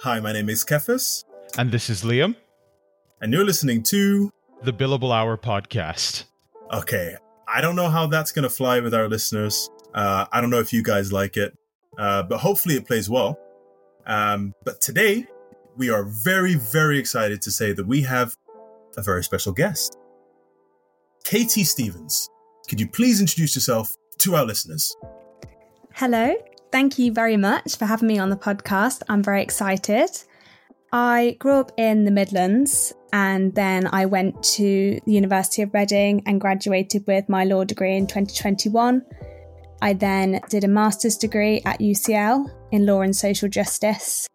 Hi, my name is Cephas. And this is Liam. And you're listening to the Billable Hour podcast. Okay, I don't know how that's going to fly with our listeners. Uh, I don't know if you guys like it, uh, but hopefully it plays well. Um, but today, we are very, very excited to say that we have a very special guest. Katie Stephens, could you please introduce yourself to our listeners? Hello, thank you very much for having me on the podcast. I'm very excited. I grew up in the Midlands and then I went to the University of Reading and graduated with my law degree in 2021. I then did a master's degree at UCL in law and social justice.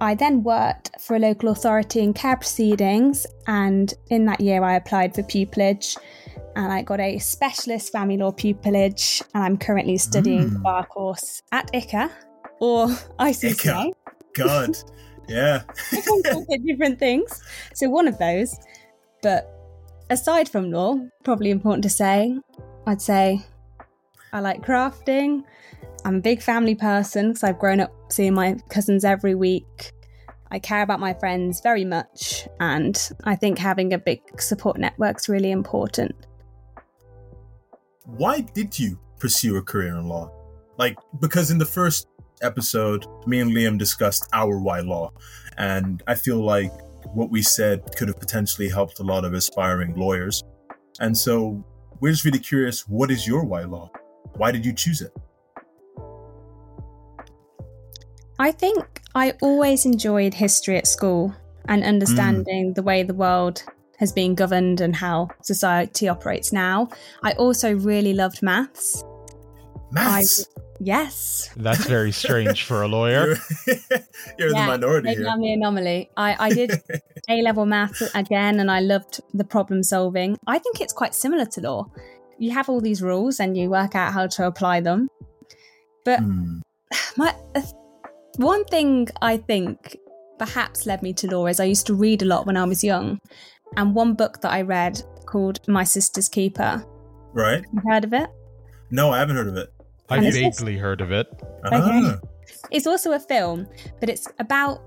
I then worked for a local authority in care proceedings, and in that year, I applied for pupillage and I got a specialist family law pupillage, and I'm currently studying mm. the bar course at ICA or ICCA. ICA. God, yeah. different things. So, one of those. But aside from law, probably important to say, I'd say I like crafting. I'm a big family person because I've grown up seeing my cousins every week. I care about my friends very much, and I think having a big support network is really important. Why did you pursue a career in law? Like, because in the first episode, me and Liam discussed our why law, and I feel like what we said could have potentially helped a lot of aspiring lawyers. And so we're just really curious what is your why law? Why did you choose it? I think I always enjoyed history at school and understanding mm. the way the world has been governed and how society operates now. I also really loved maths. Maths? I, yes. That's very strange for a lawyer. you're, you're yeah, the minority maybe here. I'm the anomaly. I, I did A level maths again and I loved the problem solving. I think it's quite similar to law you have all these rules and you work out how to apply them. But mm. my uh, one thing I think perhaps led me to law is I used to read a lot when I was young, and one book that I read called My Sister's Keeper. Right. You heard of it? No, I haven't heard of it. I vaguely heard of it. Okay. Ah. It's also a film, but it's about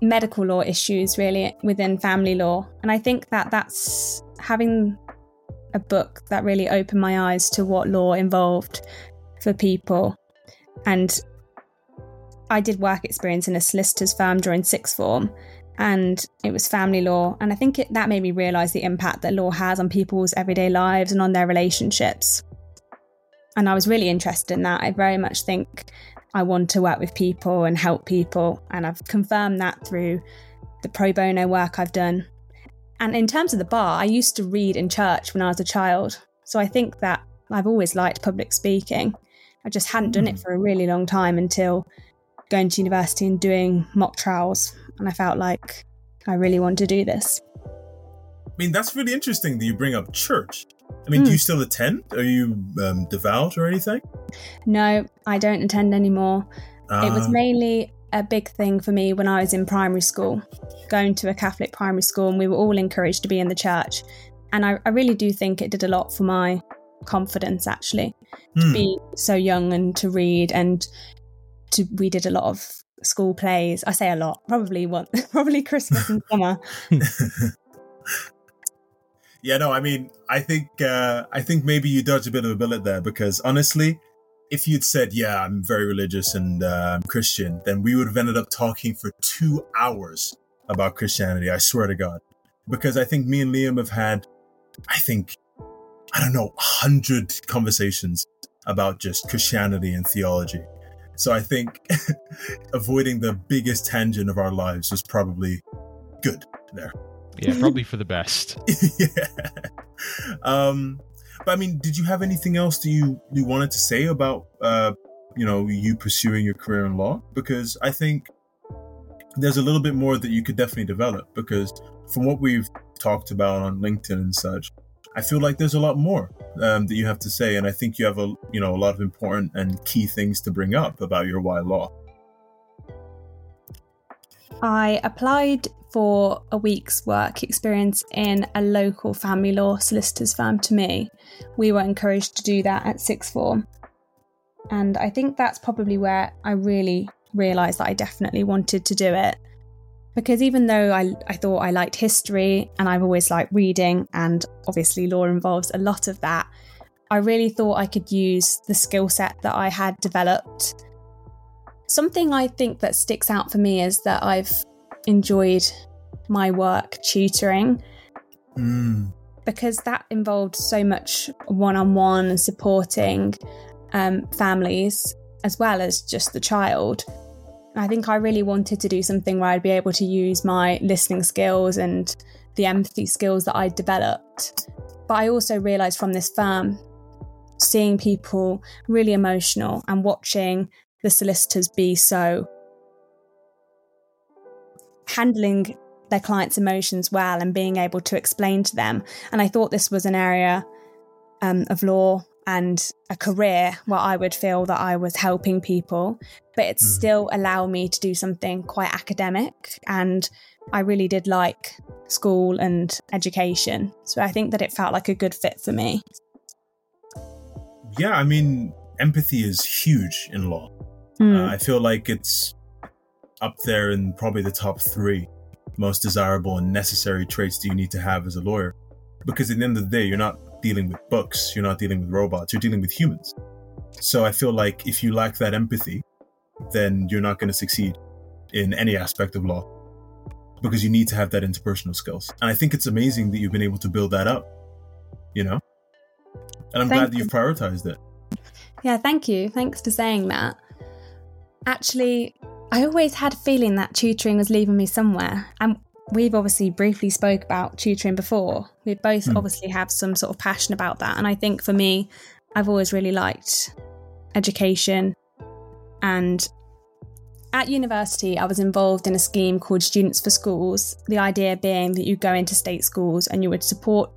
medical law issues really within family law, and I think that that's having a book that really opened my eyes to what law involved for people. And I did work experience in a solicitor's firm during sixth form, and it was family law. And I think it, that made me realise the impact that law has on people's everyday lives and on their relationships. And I was really interested in that. I very much think I want to work with people and help people. And I've confirmed that through the pro bono work I've done and in terms of the bar, I used to read in church when I was a child. So I think that I've always liked public speaking. I just hadn't done it hmm. for a really long time until going to university and doing mock trials. And I felt like I really want to do this. I mean, that's really interesting that you bring up church. I mean, mm. do you hmm. still attend? Are you um, devout or anything? No, I don't attend anymore. It was ah. mainly a big thing for me when I was in primary school, going to a Catholic primary school, and we were all encouraged to be in the church. And I, I really do think it did a lot for my confidence, actually, mm. to hmm. be so young and to read. And to we did a lot of school plays. I say a lot, probably one, probably Christmas and summer. yeah, no, I mean, I think uh, I think maybe you dodged a bit of a bullet there because honestly, if you'd said, "Yeah, I'm very religious and uh, I'm Christian," then we would have ended up talking for two hours about Christianity. I swear to God, because I think me and Liam have had, I think, I don't know, a hundred conversations about just Christianity and theology. So I think avoiding the biggest tangent of our lives was probably good there. Yeah, probably for the best. yeah. Um, but I mean, did you have anything else that you you wanted to say about uh, you know you pursuing your career in law? Because I think there's a little bit more that you could definitely develop. Because from what we've talked about on LinkedIn and such, I feel like there's a lot more um, that you have to say, and I think you have a you know a lot of important and key things to bring up about your why law. I applied for a week's work experience in a local family law solicitors firm to me. We were encouraged to do that at sixth form. And I think that's probably where I really realised that I definitely wanted to do it. Because even though I, I thought I liked history and I've always liked reading, and obviously law involves a lot of that, I really thought I could use the skill set that I had developed. Something I think that sticks out for me is that I've enjoyed my work tutoring Mm. because that involved so much one on one and supporting um, families as well as just the child. I think I really wanted to do something where I'd be able to use my listening skills and the empathy skills that I'd developed. But I also realised from this firm, seeing people really emotional and watching the solicitors be so handling their clients' emotions well and being able to explain to them. And I thought this was an area um, of law and a career where I would feel that I was helping people, but it Mm. still allowed me to do something quite academic. And I really did like school and education. So I think that it felt like a good fit for me. Yeah, I mean, empathy is huge in law. Mm. Uh, I feel like it's up there in probably the top three most desirable and necessary traits that you need to have as a lawyer. Because at the end of the day, you're not dealing with books, you're not dealing with robots, you're dealing with humans. So I feel like if you lack that empathy, then you're not going to succeed in any aspect of law because you need to have that interpersonal skills. And I think it's amazing that you've been able to build that up, you know? And I'm Thank glad that you've prioritized it. Yeah, thank you. Thanks for saying that. Actually, I always had a feeling that tutoring was leaving me somewhere. And we've obviously briefly spoke about tutoring before. We both Hmm. obviously have some sort of passion about that. And I think for me, I've always really liked education. And at university, I was involved in a scheme called Students for Schools. The idea being that you go into state schools and you would support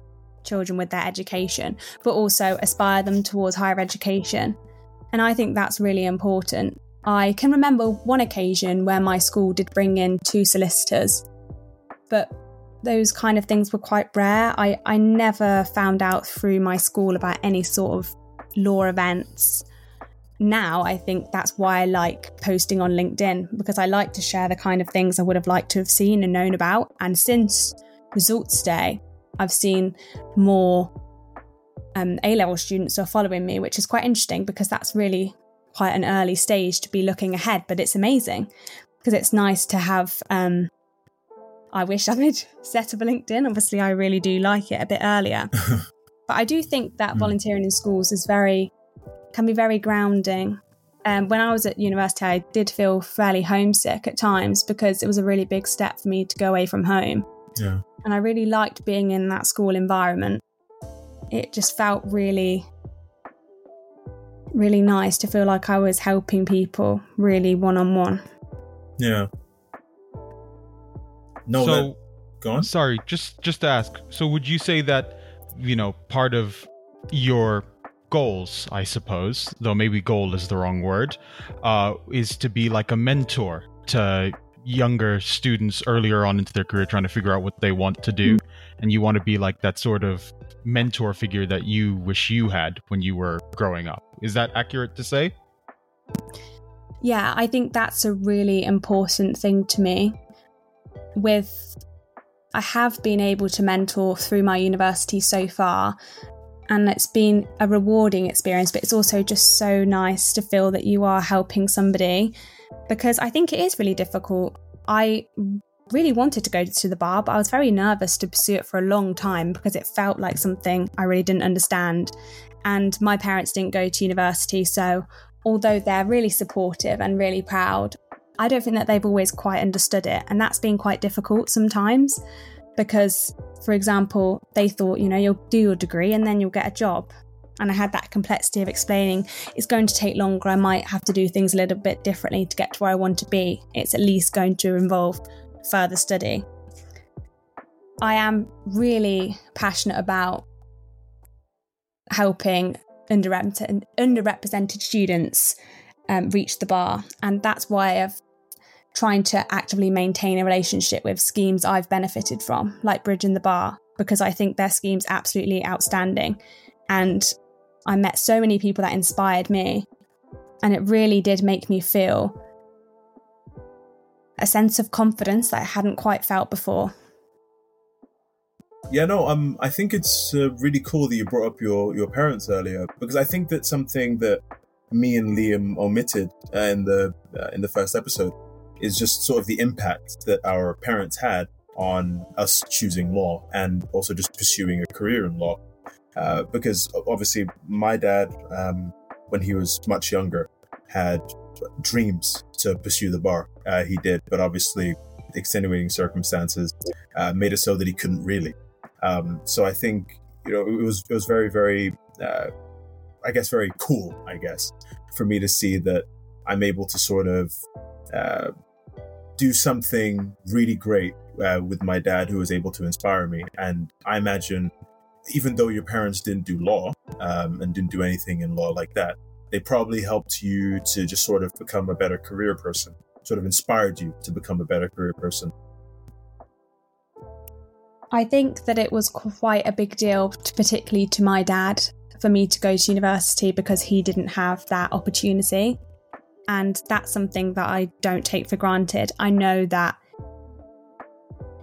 children with their education, but also aspire them towards higher education. And I think that's really important. I can remember one occasion where my school did bring in two solicitors, but those kind of things were quite rare. I, I never found out through my school about any sort of law events. Now I think that's why I like posting on LinkedIn because I like to share the kind of things I would have liked to have seen and known about. And since results day, I've seen more um, A level students are following me, which is quite interesting because that's really quite an early stage to be looking ahead. But it's amazing because it's nice to have. Um, I wish I would set up a LinkedIn. Obviously, I really do like it a bit earlier. but I do think that Mm. volunteering in schools is very can be very grounding. Um, when I was at university, I did feel fairly homesick at times because it was a really big step for me to go away from home Yeah. and I really liked being in that school environment. It just felt really, really nice to feel like I was helping people really one on one. Yeah. No, so that, go on. sorry, just just to ask. So would you say that you know part of your goals, I suppose, though maybe goal is the wrong word, uh, is to be like a mentor to younger students earlier on into their career trying to figure out what they want to do and you want to be like that sort of mentor figure that you wish you had when you were growing up is that accurate to say Yeah, I think that's a really important thing to me. With, I have been able to mentor through my university so far, and it's been a rewarding experience, but it's also just so nice to feel that you are helping somebody because I think it is really difficult. I really wanted to go to the bar, but I was very nervous to pursue it for a long time because it felt like something I really didn't understand. And my parents didn't go to university, so although they're really supportive and really proud, I don't think that they've always quite understood it. And that's been quite difficult sometimes because, for example, they thought, you know, you'll do your degree and then you'll get a job. And I had that complexity of explaining it's going to take longer. I might have to do things a little bit differently to get to where I want to be. It's at least going to involve further study. I am really passionate about helping underrepresented, underrepresented students um, reach the bar. And that's why I've trying to actively maintain a relationship with schemes I've benefited from, like Bridging the Bar, because I think their scheme's absolutely outstanding. And I met so many people that inspired me. And it really did make me feel a sense of confidence that I hadn't quite felt before. Yeah, no, um, I think it's uh, really cool that you brought up your your parents earlier because I think that's something that me and Liam omitted uh, in the uh, in the first episode is just sort of the impact that our parents had on us choosing law and also just pursuing a career in law. Uh, because obviously, my dad, um, when he was much younger, had dreams to pursue the bar. Uh, he did, but obviously, extenuating circumstances uh, made it so that he couldn't really. Um, so I think you know it was it was very very uh, I guess very cool I guess for me to see that I'm able to sort of uh, do something really great uh, with my dad who was able to inspire me and I imagine even though your parents didn't do law um, and didn't do anything in law like that they probably helped you to just sort of become a better career person sort of inspired you to become a better career person I think that it was quite a big deal, particularly to my dad, for me to go to university because he didn't have that opportunity. And that's something that I don't take for granted. I know that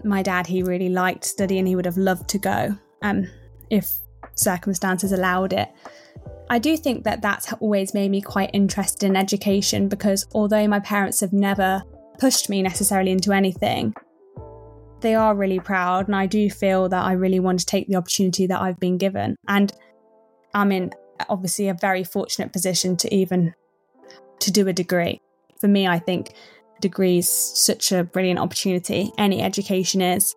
my dad, he really liked study and he would have loved to go um, if circumstances allowed it. I do think that that's always made me quite interested in education because although my parents have never pushed me necessarily into anything, they are really proud, and I do feel that I really want to take the opportunity that I've been given. And I'm in obviously a very fortunate position to even to do a degree. For me, I think degrees such a brilliant opportunity. Any education is.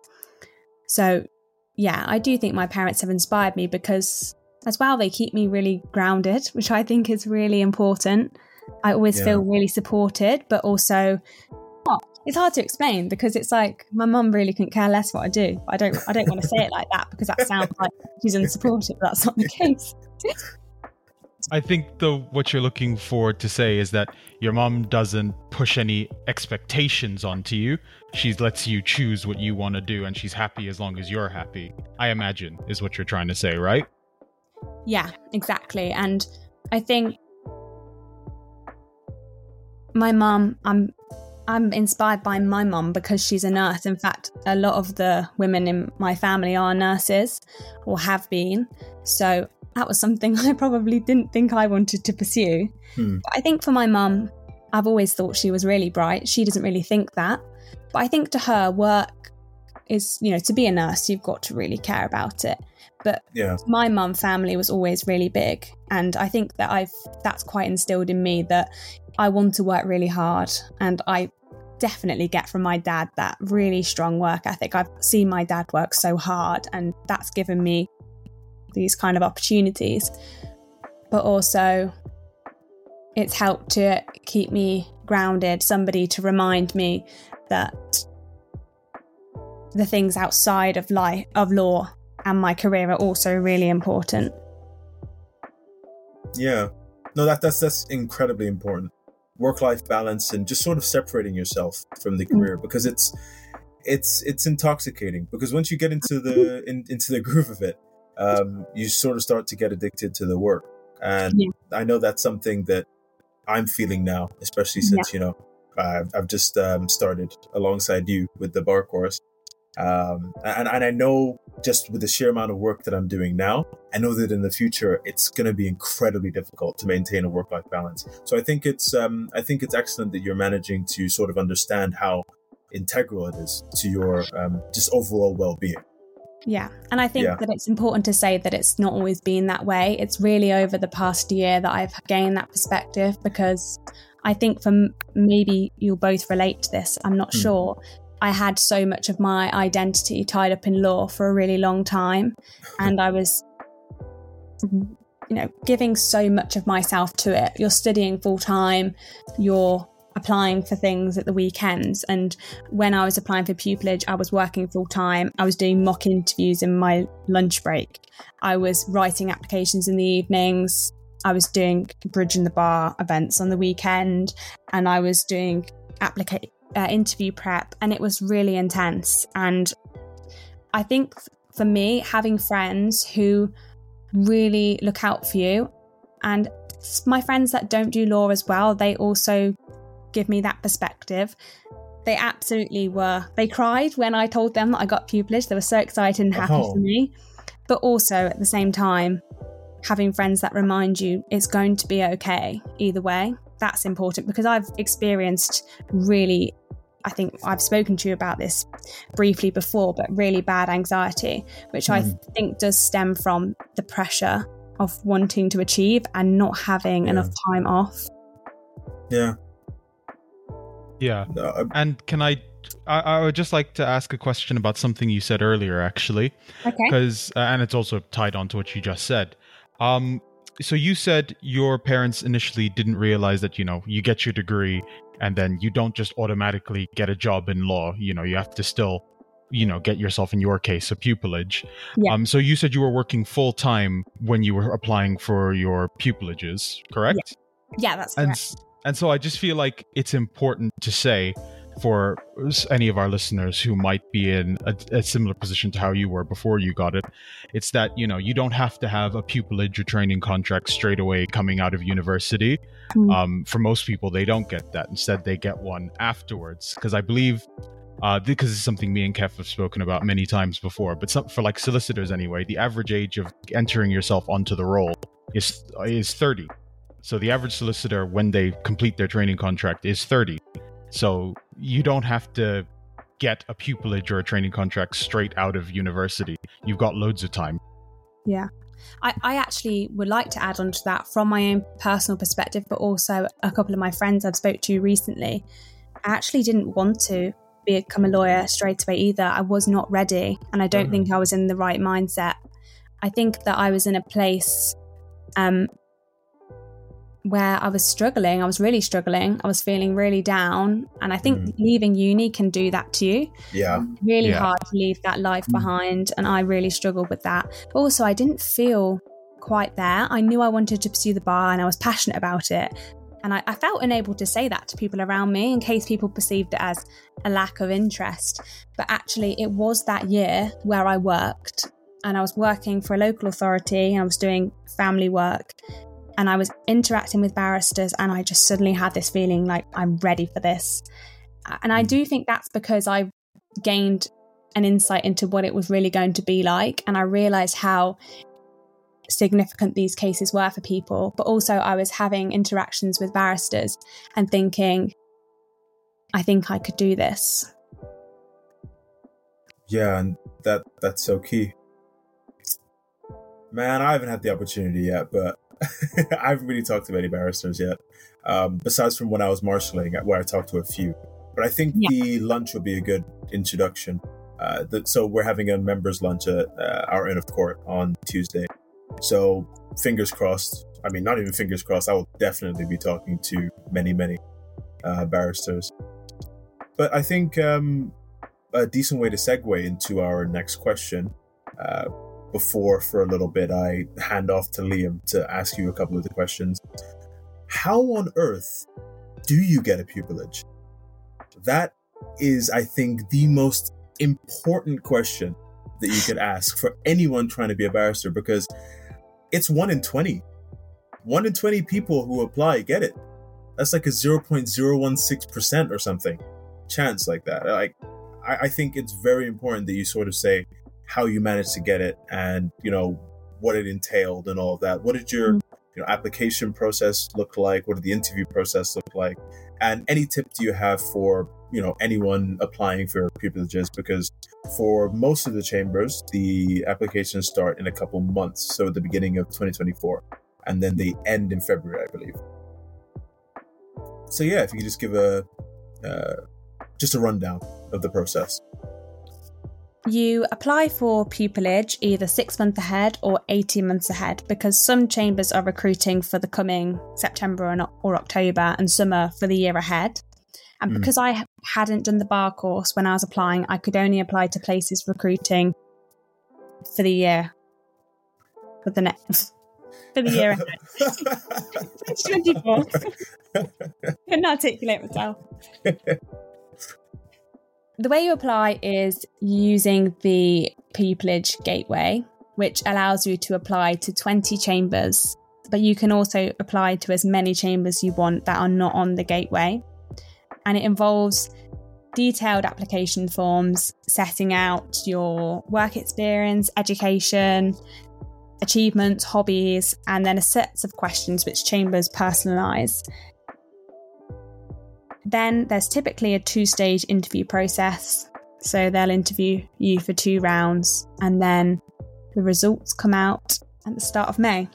So, yeah, I do think my parents have inspired me because as well they keep me really grounded, which I think is really important. I always yeah. feel really supported, but also oh, it's hard to explain because it's like my mum really couldn't care less what I do. I don't I don't want to say it like that because that sounds like she's unsupportive. That's not the case. I think though what you're looking for to say is that your mom doesn't push any expectations onto you. She lets you choose what you want to do and she's happy as long as you're happy. I imagine is what you're trying to say, right? Yeah, exactly. And I think my mom, I'm I'm inspired by my mom because she's a nurse. In fact, a lot of the women in my family are nurses or have been. So that was something I probably didn't think I wanted to pursue. Hmm. But I think for my mum, I've always thought she was really bright. She doesn't really think that. But I think to her, work is, you know, to be a nurse, you've got to really care about it. But yeah. my mum family was always really big. And I think that I've that's quite instilled in me that I want to work really hard. And I definitely get from my dad that really strong work ethic. I've seen my dad work so hard, and that's given me these kind of opportunities. But also, it's helped to keep me grounded, somebody to remind me that the things outside of life of law and my career are also really important. Yeah. No, that that's that's incredibly important work life balance and just sort of separating yourself from the mm. career because it's it's it's intoxicating because once you get into the in, into the groove of it um, you sort of start to get addicted to the work and yeah. i know that's something that i'm feeling now especially since yeah. you know I've, I've just um, started alongside you with the bar course um, and, and I know just with the sheer amount of work that I'm doing now, I know that in the future it's going to be incredibly difficult to maintain a work-life balance. So I think it's um, I think it's excellent that you're managing to sort of understand how integral it is to your um, just overall well-being. Yeah. And I think yeah. that it's important to say that it's not always been that way. It's really over the past year that I've gained that perspective because I think for maybe you'll both relate to this. I'm not hmm. sure. I had so much of my identity tied up in law for a really long time. And I was, you know, giving so much of myself to it. You're studying full time, you're applying for things at the weekends. And when I was applying for pupillage, I was working full time. I was doing mock interviews in my lunch break. I was writing applications in the evenings. I was doing Bridging the Bar events on the weekend. And I was doing application uh, interview prep, and it was really intense. And I think for me, having friends who really look out for you, and my friends that don't do law as well, they also give me that perspective. They absolutely were. They cried when I told them that I got pupillage. They were so excited and happy Oh. for me. But also at the same time, having friends that remind you it's going to be okay either way. That's important because I've experienced really, I think I've spoken to you about this briefly before, but really bad anxiety, which I Mm. think does stem from the pressure of wanting to achieve and not having Yeah. enough time off. Yeah. Yeah. No, I- And can I, I? I would just like to ask a question about something you said earlier, actually, Okay. because uh, and it's also tied on to what you just said. Um, so you said your parents initially didn't realize that you know you get your degree and then you don't just automatically get a job in law. You know, you have to still, you know, get yourself in your case a pupillage. Yeah. Um, so you said you were working full time when you were applying for your pupillages, correct? Yeah, that's and correct. s- and so I just feel like it's important to say for any of our listeners who might be in a, a similar position to how you were before you got it, it's that you know you don't have to have a pupillage or training contract straight away coming out of university. Mm. Um, for most people, they don't get that. Instead, they get one afterwards because I believe. Uh, because it's something me and Kev have spoken about many times before, but some, for like solicitors anyway, the average age of entering yourself onto the role is is 30. So the average solicitor, when they complete their training contract, is 30. So you don't have to get a pupillage or a training contract straight out of university. You've got loads of time. I, I actually would like to add on to that from my own personal perspective, but also a couple of my friends I've spoke to recently. I actually didn't want to become a lawyer straight away either. I was not ready, and I don't Mhm. think I was in the right mindset. I think that I was in a place um, where I was struggling. I was really struggling. I was feeling really down, and I think Mhm. leaving uni can do that to you yeah. really Yeah. hard to leave that life Mm. behind and i really struggled with that but also i didn't feel quite there i knew i wanted to pursue the bar and i was passionate about it and I, I felt unable to say that to people around me in case people perceived it as a lack of interest but actually it was that year where i worked and i was working for a local authority and i was doing family work and i was interacting with barristers and i just suddenly had this feeling like i'm ready for this and i mm. do think that's because i gained an insight into what it was really going to be like. And I realized how significant these cases were for people. But also, I was having interactions with barristers and thinking, I think I could do this. Yeah, and that that's so key. Man, I haven't had the opportunity yet, but I haven't really talked to many barristers yet. Um, besides from when I was marshalling, where I talked to a few. But I think Yeah. the lunch would be a good introduction. Uh, the, so we're having a members' lunch at uh, our end of court on Tuesday. So fingers crossed. I mean, not even fingers crossed. I will definitely be talking to many, many uh, barristers. But I think um, a decent way to segue into our next question. Before, for a little bit, I hand off to Liam to ask you a couple of the questions. How on earth do you get a pupillage? That is, I think, the most important question that you could ask for anyone trying to be a barrister because it's one in 20. One in 20 people who apply get it. That's like a 0.016% or something chance like that. Like, I, I think it's very important that you sort of say how you managed to get it and, you know, what it entailed and all of that. What did your, you know, application process look like? What did the interview process look like? And any tip do you have for, you know, anyone applying for pupillages? Because for most of the chambers, the applications start in a couple months. So at the beginning of 2024. And then they end in February, I believe. So yeah, if you could just give a, uh, just a rundown of the process. You apply for pupillage either six months ahead or 18 months ahead because some chambers are recruiting for the coming September or, or October and summer for the year ahead. And Mm. because I hadn't done the bar course when I was applying, I could only apply to places recruiting for the year. For the next. For the year ahead. 2024. Couldn't articulate myself. The way you apply is using the pupillage gateway, which allows you to apply to 20 chambers, but you can also apply to as many chambers you want that are not on the gateway. And it involves detailed application forms setting out your work experience, education, achievements, hobbies, and then a set of questions which chambers personalise. Then there's typically a two stage interview process. So they'll interview you for two rounds, and then the results come out at the start of May.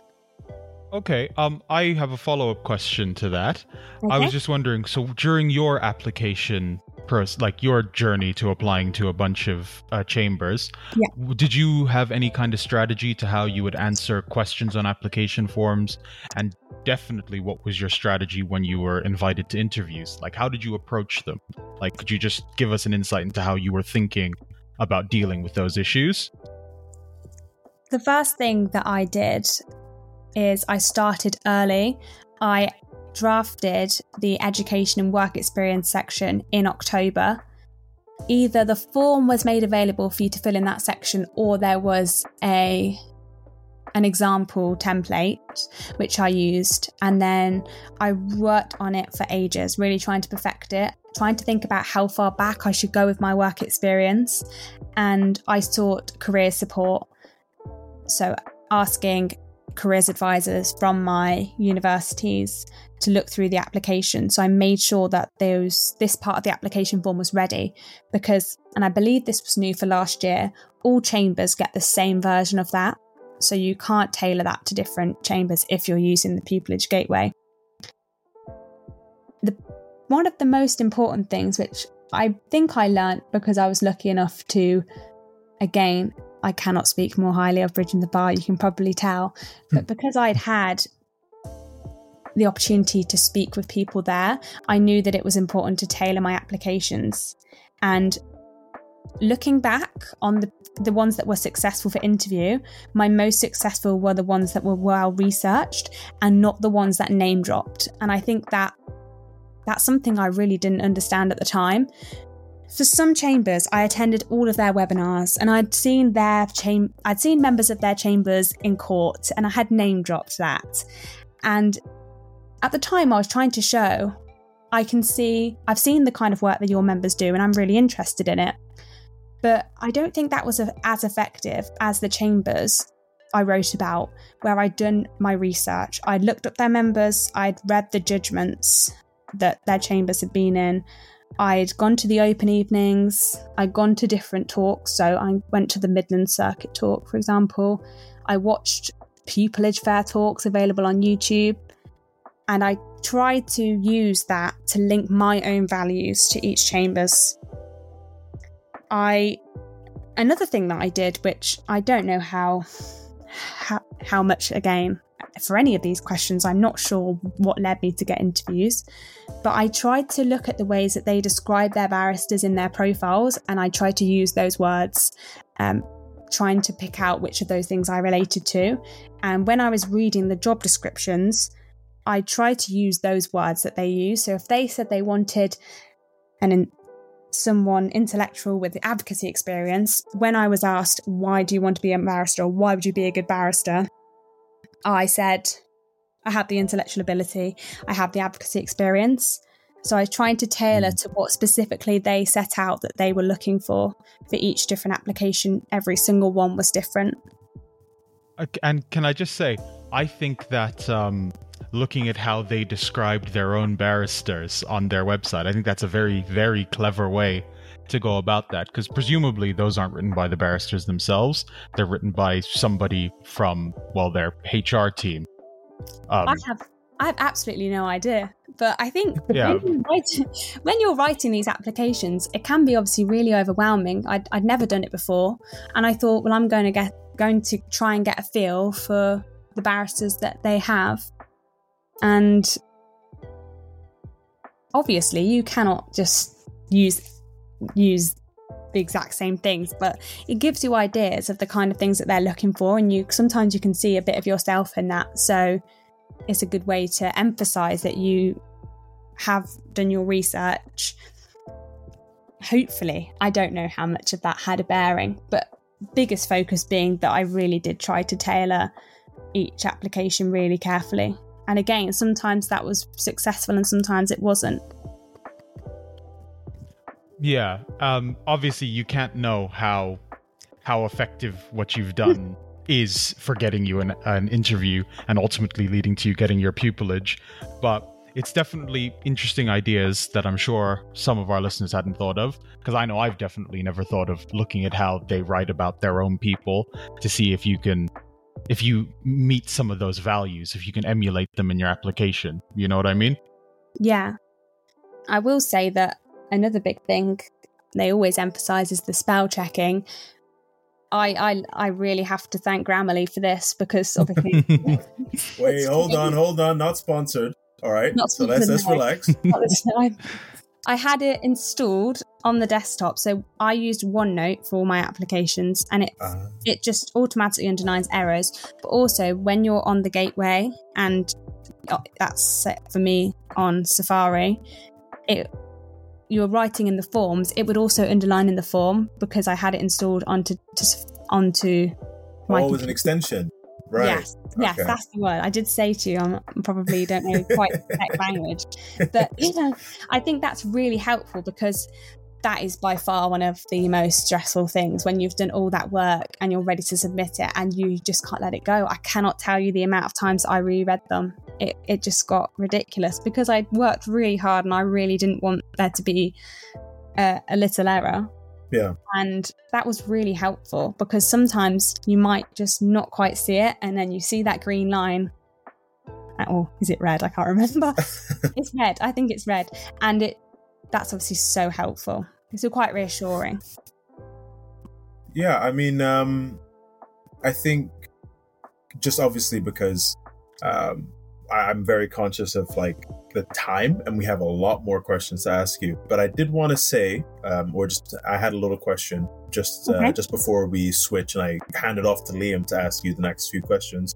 Okay. Um, I have a follow up question to that. Okay. I was just wondering. So during your application, pros- like your journey to applying to a bunch of uh, chambers, Yeah. did you have any kind of strategy to how you would answer questions on application forms? And definitely, what was your strategy when you were invited to interviews? Like, how did you approach them? Like, could you just give us an insight into how you were thinking about dealing with those issues? The first thing that I did is I started early. I drafted the education and work experience section in October. Either the form was made available for you to fill in that section or there was a an example template which I used and then I worked on it for ages really trying to perfect it trying to think about how far back I should go with my work experience and I sought career support so asking careers advisors from my universities to look through the application. So I made sure that those this part of the application form was ready because and I believe this was new for last year, all chambers get the same version of that. So you can't tailor that to different chambers if you're using the pupillage gateway. The one of the most important things which I think I learnt because I was lucky enough to again I cannot speak more highly of Bridging the Bar, you can probably tell. But hmm. because I'd had the opportunity to speak with people there, I knew that it was important to tailor my applications. And looking back on the the ones that were successful for interview, my most successful were the ones that were well researched and not the ones that name dropped. And I think that that's something I really didn't understand at the time. For some chambers, I attended all of their webinars and I'd seen their cham- I'd seen members of their chambers in court and I had name dropped that. And at the time I was trying to show I can see I've seen the kind of work that your members do and I'm really interested in it. But I don't think that was as effective as the chambers I wrote about, where I'd done my research. I'd looked up their members, I'd read the judgments that their chambers had been in. I'd gone to the open evenings, I'd gone to different talks. So I went to the Midland Circuit talk, for example. I watched pupillage fair talks available on YouTube. And I tried to use that to link my own values to each chamber's I another thing that I did, which I don't know how how, how much again for any of these questions, I'm not sure what led me to get interviews, but I tried to look at the ways that they describe their barristers in their profiles, and I tried to use those words. Um, trying to pick out which of those things I related to. And when I was reading the job descriptions, I try to use those words that they use. So if they said they wanted an someone intellectual with advocacy experience, when I was asked, why do you want to be a barrister or why would you be a good barrister? I said, I have the intellectual ability, I have the advocacy experience. So I was trying to tailor to what specifically they set out that they were looking for for each different application. Every single one was different. And can I just say, I think that um, looking at how they described their own barristers on their website, I think that's a very, very clever way to go about that. Because presumably those aren't written by the barristers themselves; they're written by somebody from well, their HR team. Um, I have I have absolutely no idea. But I think Yeah. when, you're writing, when you're writing these applications, it can be obviously really overwhelming. I'd, I'd never done it before, and I thought, well, I'm going to get going to try and get a feel for the barristers that they have, and obviously, you cannot just use use the exact same things, but it gives you ideas of the kind of things that they're looking for, and you sometimes you can see a bit of yourself in that. So it's a good way to emphasize that you have done your research. Hopefully, I don't know how much of that had a bearing, but biggest focus being that I really did try to tailor each application really carefully. And again, sometimes that was successful and sometimes it wasn't. Yeah. Um, obviously, you can't know how how effective what you've done is for getting you an, an interview and ultimately leading to you getting your pupillage, but it's definitely interesting ideas that I'm sure some of our listeners hadn't thought of. Because I know I've definitely never thought of looking at how they write about their own people to see if you can, if you meet some of those values, if you can emulate them in your application. You know what I mean? Yeah. I will say that another big thing they always emphasize is the spell checking. I, I I really have to thank Grammarly for this because obviously. Wait, hold on, hold on. Not sponsored. All right. Not so let's let's relax. I had it installed on the desktop, so I used OneNote for all my applications, and it uh. it just automatically underlines errors. But also, when you're on the gateway, and that's set for me on Safari, it you're writing in the forms, it would also underline in the form because I had it installed onto to, onto my. Oh, with an extension. Right. Yes, yes, okay. that's the word. I did say to you, I probably don't know quite the tech language, but you know, I think that's really helpful because that is by far one of the most stressful things when you've done all that work and you're ready to submit it and you just can't let it go. I cannot tell you the amount of times I reread them it, it just got ridiculous because I worked really hard and I really didn't want there to be a, a little error. Yeah. And that was really helpful because sometimes you might just not quite see it and then you see that green line. Or is it red? I can't remember. it's red. I think it's red. And it that's obviously so helpful. It's quite reassuring. Yeah, I mean, um I think just obviously because um I'm very conscious of like the time, and we have a lot more questions to ask you. But I did want to say, um, or just I had a little question just uh, okay. just before we switch, and I hand it off to Liam to ask you the next few questions.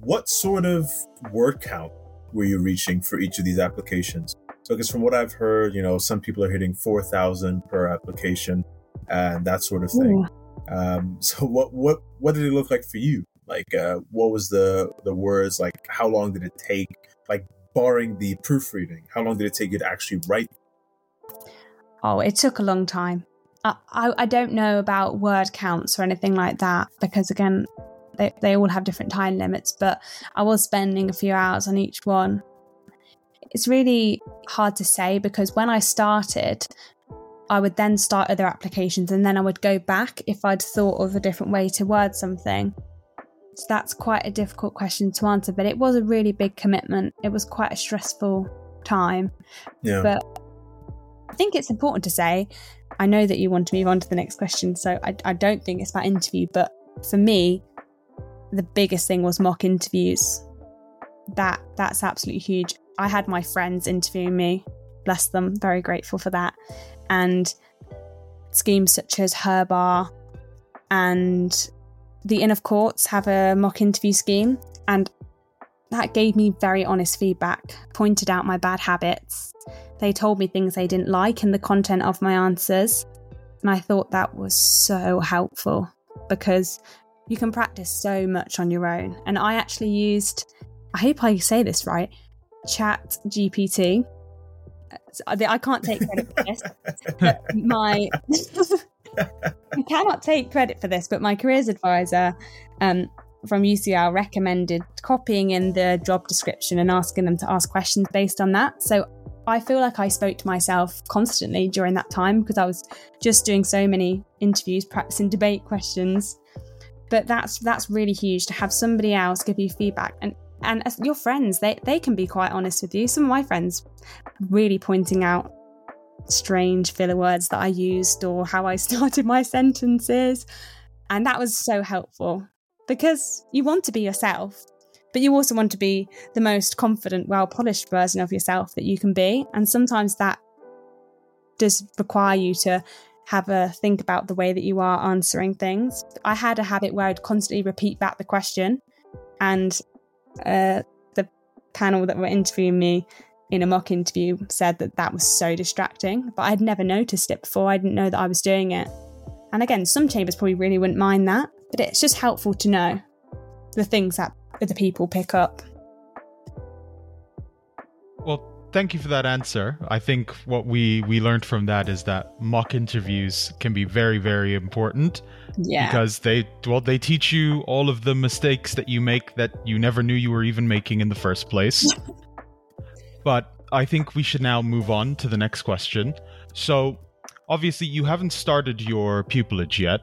What sort of word count were you reaching for each of these applications? So, because from what I've heard, you know, some people are hitting four thousand per application, and that sort of thing. Um, so, what what what did it look like for you? Like, uh, what was the the words? Like, how long did it take? Like, barring the proofreading, how long did it take you to actually write? Oh, it took a long time. I, I, I don't know about word counts or anything like that because again, they they all have different time limits. But I was spending a few hours on each one. It's really hard to say because when I started, I would then start other applications and then I would go back if I'd thought of a different way to word something. That's quite a difficult question to answer, but it was a really big commitment. It was quite a stressful time. Yeah. But I think it's important to say, I know that you want to move on to the next question, so I, I don't think it's about interview, but for me, the biggest thing was mock interviews. That that's absolutely huge. I had my friends interviewing me, bless them, very grateful for that. And schemes such as Herbar and the Inn of Courts have a mock interview scheme, and that gave me very honest feedback, pointed out my bad habits. They told me things they didn't like in the content of my answers. And I thought that was so helpful because you can practice so much on your own. And I actually used, I hope I say this right, Chat GPT. Uh, I can't take credit for this, but my I cannot take credit for this, but my careers advisor um, from UCL recommended copying in the job description and asking them to ask questions based on that. So I feel like I spoke to myself constantly during that time because I was just doing so many interviews, practicing debate questions. But that's that's really huge to have somebody else give you feedback and and your friends they they can be quite honest with you. Some of my friends really pointing out strange filler words that I used or how I started my sentences. And that was so helpful because you want to be yourself, but you also want to be the most confident, well polished version of yourself that you can be. And sometimes that does require you to have a think about the way that you are answering things. I had a habit where I'd constantly repeat back the question, and uh, the panel that were interviewing me in a mock interview said that that was so distracting, but I'd never noticed it before. I didn't know that I was doing it. And again, some chambers probably really wouldn't mind that, but it's just helpful to know the things that other people pick up. Well, thank you for that answer. I think what we we learned from that is that mock interviews can be very very important. Yeah. Because they well they teach you all of the mistakes that you make that you never knew you were even making in the first place. but I think we should now move on to the next question. So, obviously you haven't started your pupillage yet.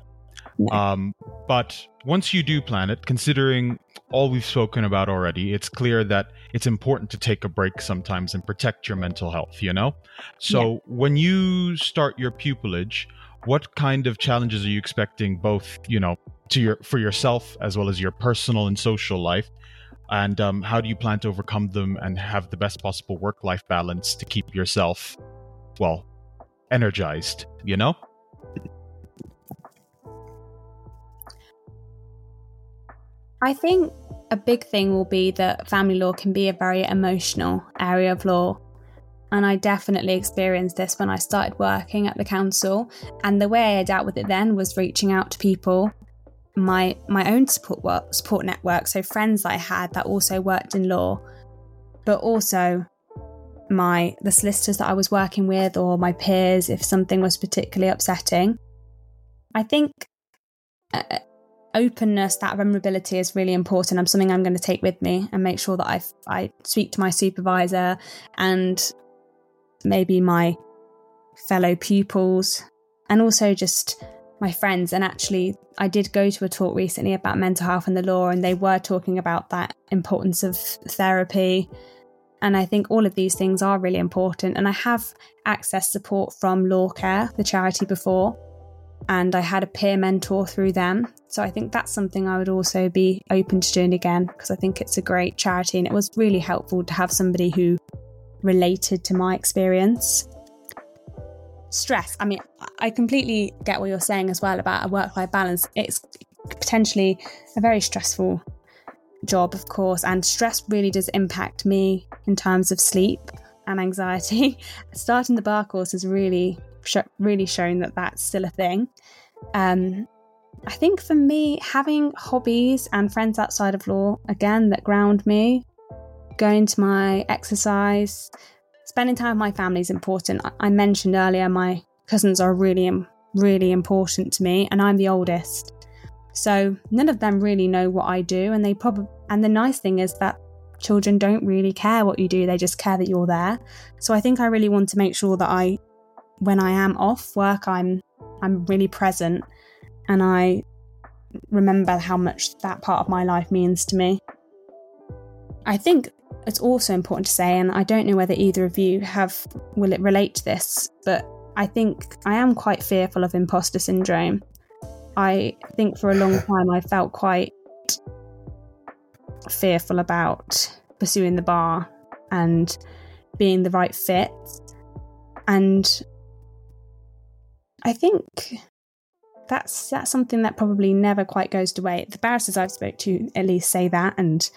Um, but once you do plan it, considering all we've spoken about already, it's clear that it's important to take a break sometimes and protect your mental health, you know? So Yeah. when you start your pupillage, what kind of challenges are you expecting both, you know, to your for yourself as well as your personal and social life? And um, how do you plan to overcome them and have the best possible work life balance to keep yourself, well, energized, you know? I think a big thing will be that family law can be a very emotional area of law. And I definitely experienced this when I started working at the council. And the way I dealt with it then was reaching out to people, my my own support work, support network, so friends I had that also worked in law, but also my the solicitors that I was working with or my peers if something was particularly upsetting. I think uh, openness, that vulnerability is really important. I'm something I'm going to take with me and make sure that I I speak to my supervisor and maybe my fellow pupils and also just my friends. And actually, I did go to a talk recently about mental health and the law, and they were talking about that importance of therapy. And I think all of these things are really important. And I have access support from LawCare, the charity before and I had a peer mentor through them. So I think that's something I would also be open to doing again because I think it's a great charity and it was really helpful to have somebody who related to my experience. Stress. I mean, I completely get what you're saying as well about a work life balance. It's potentially a very stressful job, of course, and stress really does impact me in terms of sleep and anxiety. Starting the bar course has really, really shown that that's still a thing. Um, I think for me, having hobbies and friends outside of law, again, that ground me, going to my exercise, spending time with my family is important. I, mentioned earlier my cousins are really, really important to me, and I'm the oldest. So none of them really know what I do, and they probably. And the nice thing is that children don't really care what you do; they just care that you're there. So I think I really want to make sure that I, when I am off work, I'm I'm really present, and I remember how much that part of my life means to me. I think it's also important to say, and I don't know whether either of you have will it relate to this, but I think I am quite fearful of imposter syndrome. I think for a long time I felt quite fearful about pursuing the bar and being the right fit. And I think that's that's something that probably never quite goes away. The barristers I've spoke to at least say that and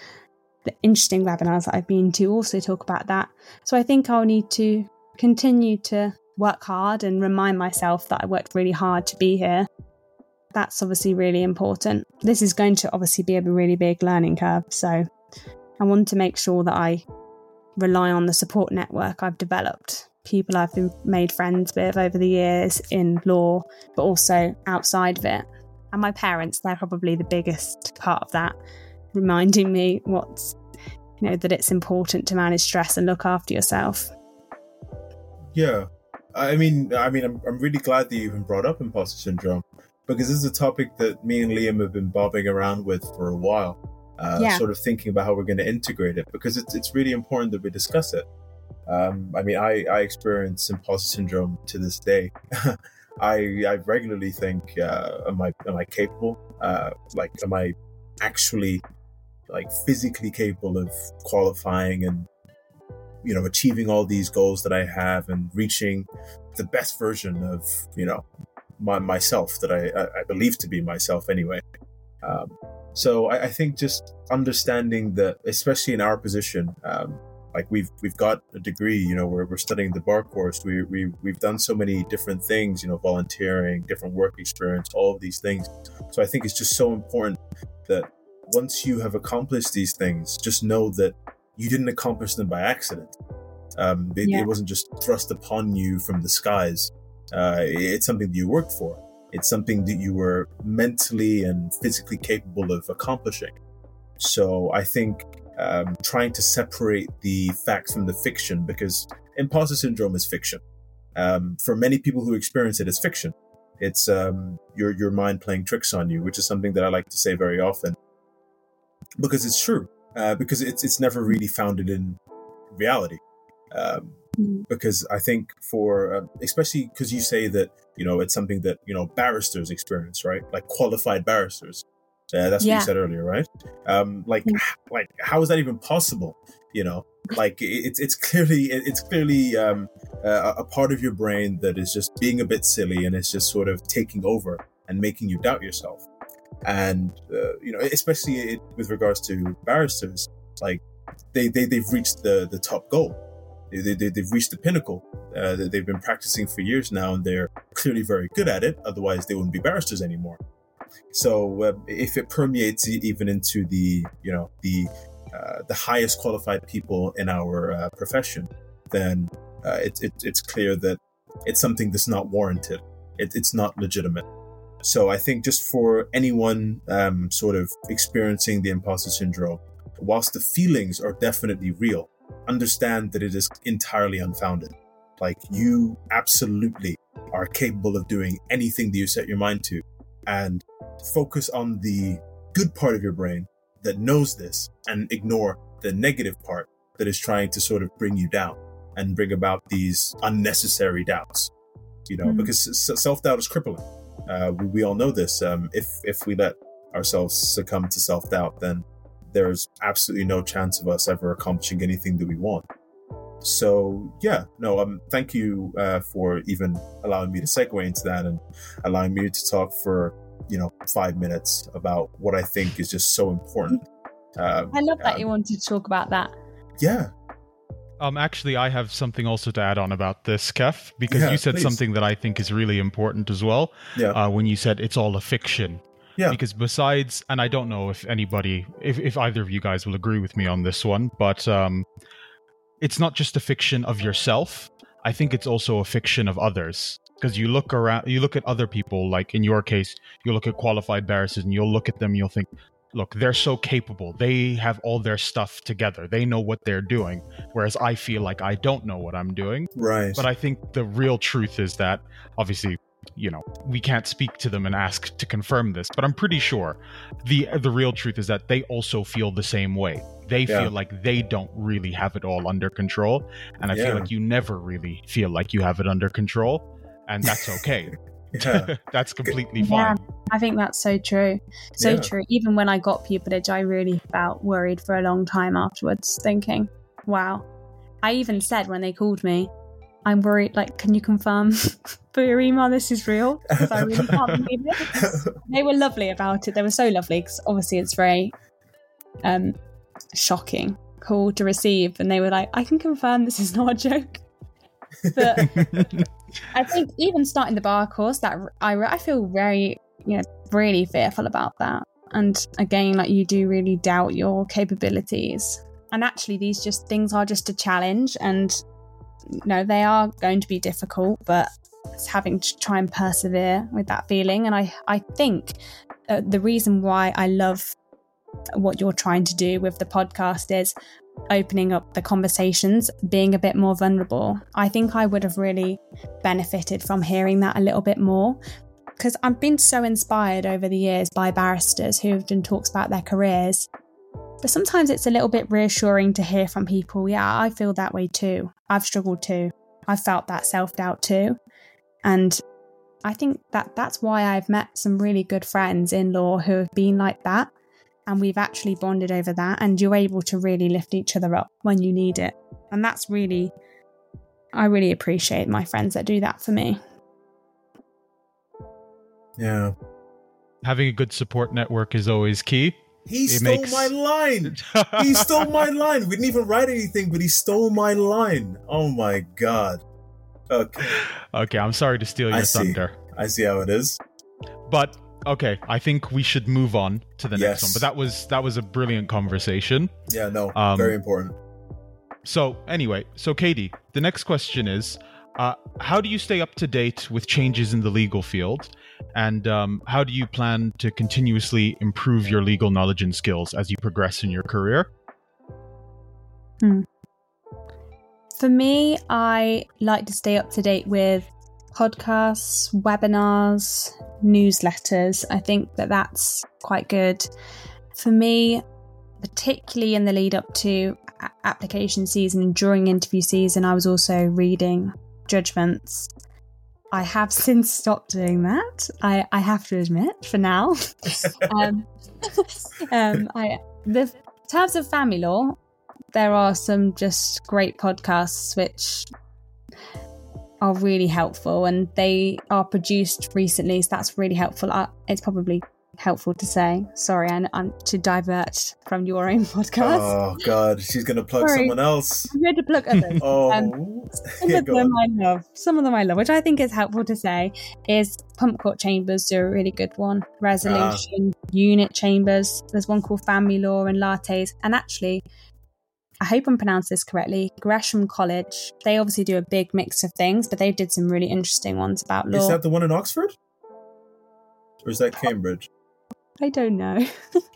the interesting webinars that I've been to also talk about that. So I think I'll need to continue to work hard and remind myself that I worked really hard to be here. That's obviously really important. This is going to obviously be a really big learning curve. So I want to make sure that I rely on the support network I've developed, people I've been made friends with over the years in law, but also outside of it. And my parents, they're probably the biggest part of that, reminding me what's, you know, that it's important to manage stress and look after yourself. Yeah, I mean, I mean, I'm, I'm really glad that you even brought up imposter syndrome because this is a topic that me and Liam have been bobbing around with for a while. Uh, Yeah. Sort of thinking about how we're going to integrate it because it's it's really important that we discuss it. Um, I mean, I I experience imposter syndrome to this day. I I regularly think, uh, am I am I capable? Uh, like, am I actually like physically capable of qualifying and you know achieving all these goals that I have and reaching the best version of you know my, myself that I, I- I believe to be myself anyway. Um, so I, I think just understanding that, especially in our position, um, like we've we've got a degree, you know, we're, we're studying the bar course. We we we've done so many different things, you know, volunteering, different work experience, all of these things. So I think it's just so important that once you have accomplished these things, just know that you didn't accomplish them by accident Um, it, Yeah. it wasn't just thrust upon you from the skies. Uh, it's something that you worked for. It's something that you were mentally and physically capable of accomplishing. So I think um, trying to separate the facts from the fiction, because imposter syndrome is fiction. Um, for many people who experience it, it's fiction. It's um, your your mind playing tricks on you, which is something that I like to say very often, because it's true. Uh, because it's it's never really founded in reality. Um, Mm. because I think for uh, especially because you say that you know it's something that you know barristers experience, right? Like qualified barristers. Uh, that's what you said earlier, right? Um, like, Yeah. like how is that even possible? You know, like it's it's clearly it's clearly um, a, a part of your brain that is just being a bit silly and it's just sort of taking over and making you doubt yourself. And uh, you know, especially it, with regards to barristers, like they they they've reached the the top goal. They, they, they've reached the pinnacle uh, that they've been practicing for years now, and they're clearly very good at it. Otherwise, they wouldn't be barristers anymore. So, uh, if it permeates even into the you know the uh, the highest qualified people in our uh, profession, then uh, it, it, it's clear that it's something that's not warranted. It, it's not legitimate. So, I think just for anyone um, sort of experiencing the imposter syndrome, whilst the feelings are definitely real, understand that it is entirely unfounded. Like you absolutely are capable of doing anything that you set your mind to and focus on the good part of your brain that knows this and ignore the negative part that is trying to sort of bring you down and bring about these unnecessary doubts. You know, Mhm. because self doubt is crippling. Uh, we, we all know this. Um, if if we let ourselves succumb to self doubt, then there's absolutely no chance of us ever accomplishing anything that we want. So yeah, no, um, thank you uh, for even allowing me to segue into that and allowing me to talk for you know five minutes about what I think is just so important. Uh, I love that um, you wanted to talk about that. yeah, Um, actually, I have something also to add on about this, Kef, because Yeah, you said please. something that I think is really important as well. Yeah. Uh, when you said it's all a fiction. Yeah. Because besides, and I don't know if anybody, if, if either of you guys will agree with me on this one, but um, it's not just a fiction of yourself. I think it's also a fiction of others. Because you look around, you look at other people, like in your case, you look at qualified barristers and you'll look at them, and you'll think, look, they're so capable. They have all their stuff together. They know what they're doing. Whereas I feel like I don't know what I'm doing. right. But I think the real truth is that obviously, you know, we can't speak to them and ask to confirm this, but I'm pretty sure the the real truth is that they also feel the same way. They Yeah. feel like they don't really have it all under control, and I Yeah. feel like you never really feel like you have it under control, and that's okay. yeah, that's completely Yeah. fine. I think that's so true. So Yeah. true. Even when I got pupillage, I really felt worried for a long time afterwards, thinking, wow. I even said when they called me, I'm worried, like, can you confirm for your email this is real? Because I really can't believe it. They were lovely about it. They were so lovely because obviously it's very um, shocking call to receive. And they were like, I can confirm this is not a joke. But I think even starting the bar course, that I, I feel very, you know, really fearful about that. And again, like you do really doubt your capabilities. And actually, these just things are just a challenge, and you know they are going to be difficult, but it's having to try and persevere with that feeling. And I, I think uh, the reason why I love what you're trying to do with the podcast is opening up the conversations, being a bit more vulnerable. I think I would have really benefited from hearing that a little bit more because I've been so inspired over the years by barristers who have done talks about their careers. But sometimes it's a little bit reassuring to hear from people, yeah, I feel that way too. I've struggled too. I've felt that self doubt too. And I think that that's why I've met some really good friends in law who have been like that. And we've actually bonded over that. And you're able to really lift each other up when you need it. And that's really, I really appreciate my friends that do that for me. Yeah. Having a good support network is always key. He It stole makes- my line. He stole my line. We didn't even write anything, but he stole my line. Oh my god. Okay, okay, I'm sorry to steal I your see. thunder. I see how it is. But okay, I think we should move on to the next one. But that was that was a brilliant conversation. Yeah, no, Um, very important. So anyway, so Katie, the next question is, uh, how do you stay up to date with changes in the legal field, and um, how do you plan to continuously improve your legal knowledge and skills as you progress in your career? For me, I like to stay up to date with podcasts, webinars, newsletters. I think that that's quite good. For me, particularly in the lead up to application season and during interview season, I was also reading judgments. I have since stopped doing that. I, I have to admit, for now. um, um, I, the in terms of family law, there are some just great podcasts which are really helpful and they are produced recently so that's really helpful uh, it's probably helpful to say sorry and I'm, to divert from your own podcast Oh God, she's gonna plug Sorry. someone else. i'm going to plug others Oh, Um, some Yeah, of them on. I love. Some of them I love, which I think is helpful to say is pump court chambers do a really good one. Resolution, unit chambers. There's one called family law and lattes. And actually, I hope I'm pronounced this correctly. Gresham College. They obviously do a big mix of things, but they did some really interesting ones about law. Is that the one in Oxford? Or is that Cambridge? I don't know.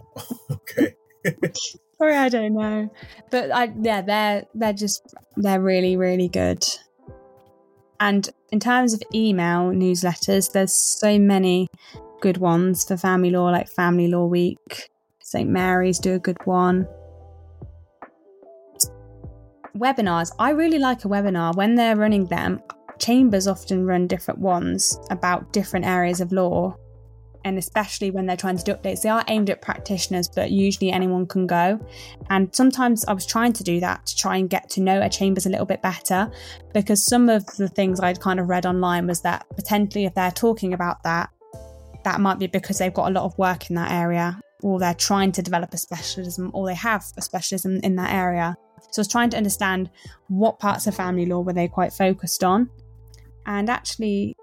okay. Sorry, I don't know. But I yeah, they're they're just they're really really good. And in terms of email newsletters, there's so many good ones for family law, like Family Law Week. St Mary's do a good one. Webinars. I really like a webinar when they're running them. Chambers often run different ones about different areas of law and especially when they're trying to do updates, they are aimed at practitioners, but usually anyone can go. And sometimes I was trying to do that to try and get to know a chambers a little bit better, because some of the things I'd kind of read online was that potentially if they're talking about that, that might be because they've got a lot of work in that area, or they're trying to develop a specialism, or they have a specialism in that area. So I was trying to understand what parts of family law were they quite focused on. And actually,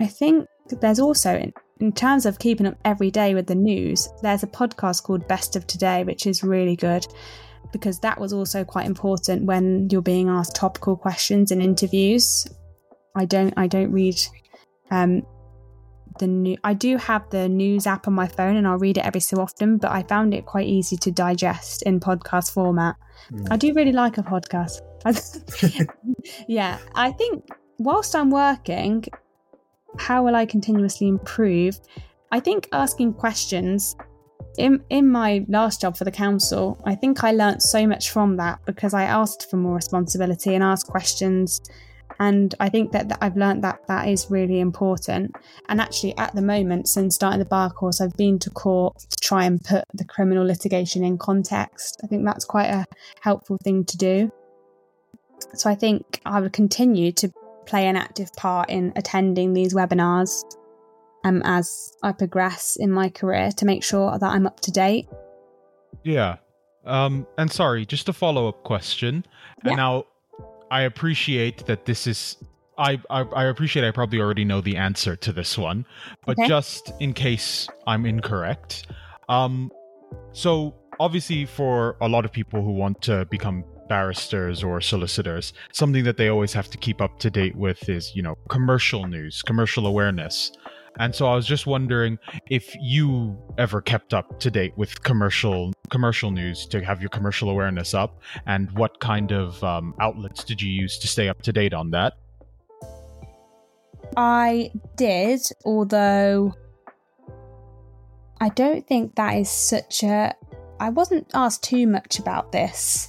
I think there's also, in, terms of keeping up every day with the news, there's a podcast called Best of Today, which is really good because that was also quite important when you're being asked topical questions in interviews. I don't, I don't read um, the new. I do have the news app on my phone, and I'll read it every so often. But I found it quite easy to digest in podcast format. Mm. I do really like a podcast. yeah, I think whilst I'm working, how will I continuously improve? I think asking questions in in my last job for the council, I think I learnt so much from that because I asked for more responsibility and asked questions. And I think that, that I've learnt that that is really important. And actually, at the moment, since starting the bar course, I've been to court to try and put the criminal litigation in context. I think that's quite a helpful thing to do. So I think I would continue to play an active part in attending these webinars um, as I progress in my career to make sure that I'm up to date. Yeah. Um, and sorry, just a follow up question. Yeah. And now I appreciate that this is. I, I, I appreciate I probably already know the answer to this one, but Okay. just in case I'm incorrect. Um, so, obviously, for a lot of people who want to become barristers or solicitors, something that they always have to keep up to date with is, you know, commercial news, commercial awareness. And so I was just wondering if you ever kept up to date with commercial commercial news to have your commercial awareness up, and what kind of um, outlets did you use to stay up to date on that? I did, although I don't think that is such a. I wasn't asked too much about this.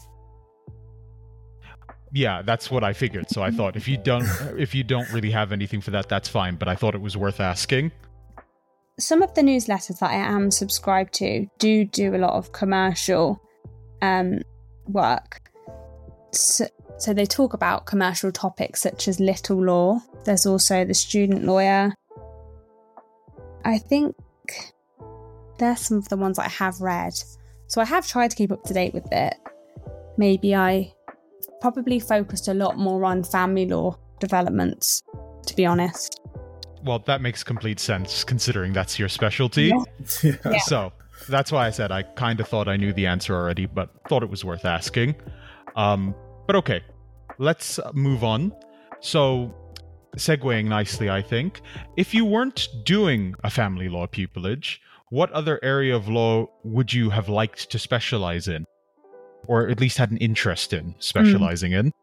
Yeah, that's what I figured. So I thought if you don't if you don't really have anything for that, that's fine. But I thought it was worth asking. Some of the newsletters that I am subscribed to do do a lot of commercial um, work. So, so they talk about commercial topics such as little law. There's also the student lawyer. I think they're some of the ones I have read. So I have tried to keep up to date with it. Maybe I probably focused a lot more on family law developments, to be honest. Well, that makes complete sense considering that's your specialty. Yeah. yeah. Yeah. So, That's why I said I kind of thought I knew the answer already, but thought it was worth asking. Um, but okay, let's move on. So, segueing nicely, I think. If you weren't doing a family law pupillage, what other area of law would you have liked to specialize in? Or at least had an interest in specializing mm. in?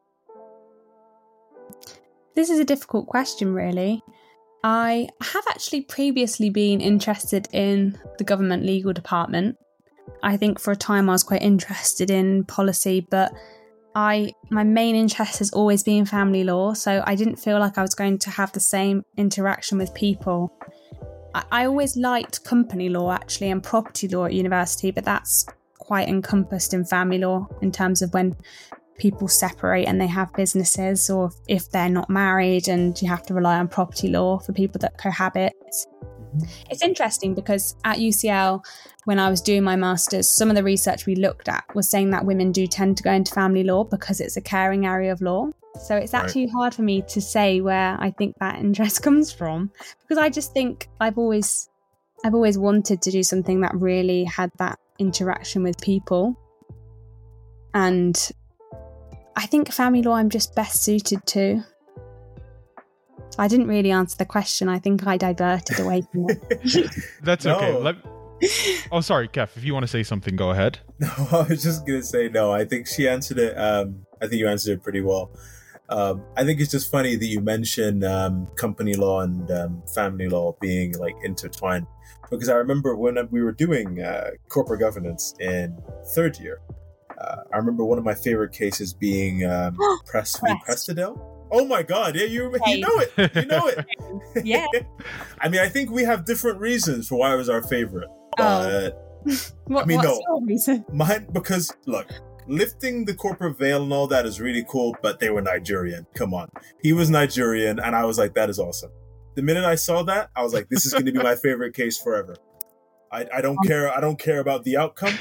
This is a difficult question, really. I have actually previously been interested in the government legal department. I think for a time I was quite interested in policy, but I my main interest has always been family law, so I didn't feel like I was going to have the same interaction with people. I, I always liked company law actually and property law at university, but that's quite encompassed in family law in terms of when people separate and they have businesses, or if they're not married and you have to rely on property law for people that cohabit. Mm-hmm. It's interesting because at UCL, when I was doing my master's, some of the research we looked at was saying that women do tend to go into family law because it's a caring area of law. So it's actually right. hard for me to say where I think that interest comes from because I just think I've always I've always wanted to do something that really had that interaction with people. And I think family law I'm just best suited to. I didn't really answer the question. I think I diverted away from it. That's okay. No. Let... Oh, sorry, Kev. If you want to say something, go ahead. No, I was just gonna say no. I think she answered it. Um, I think you answered it pretty well. Um, I think it's just funny that you mentioned um, company law and um, family law being like intertwined, because I remember when we were doing uh, corporate governance in third year, uh, I remember one of my favorite cases being um, Prest v. Oh my God! Yeah, you you know it. You know it. yeah. I mean, I think we have different reasons for why it was our favorite. Oh. But oh. what, I mean, no, reason? Mine because look, lifting the corporate veil and all that is really cool. But they were Nigerian. Come on, he was Nigerian, and I was like, that is awesome. The minute I saw that, I was like, this is going to be my favorite case forever. I, I don't um, care. I don't care about the outcome,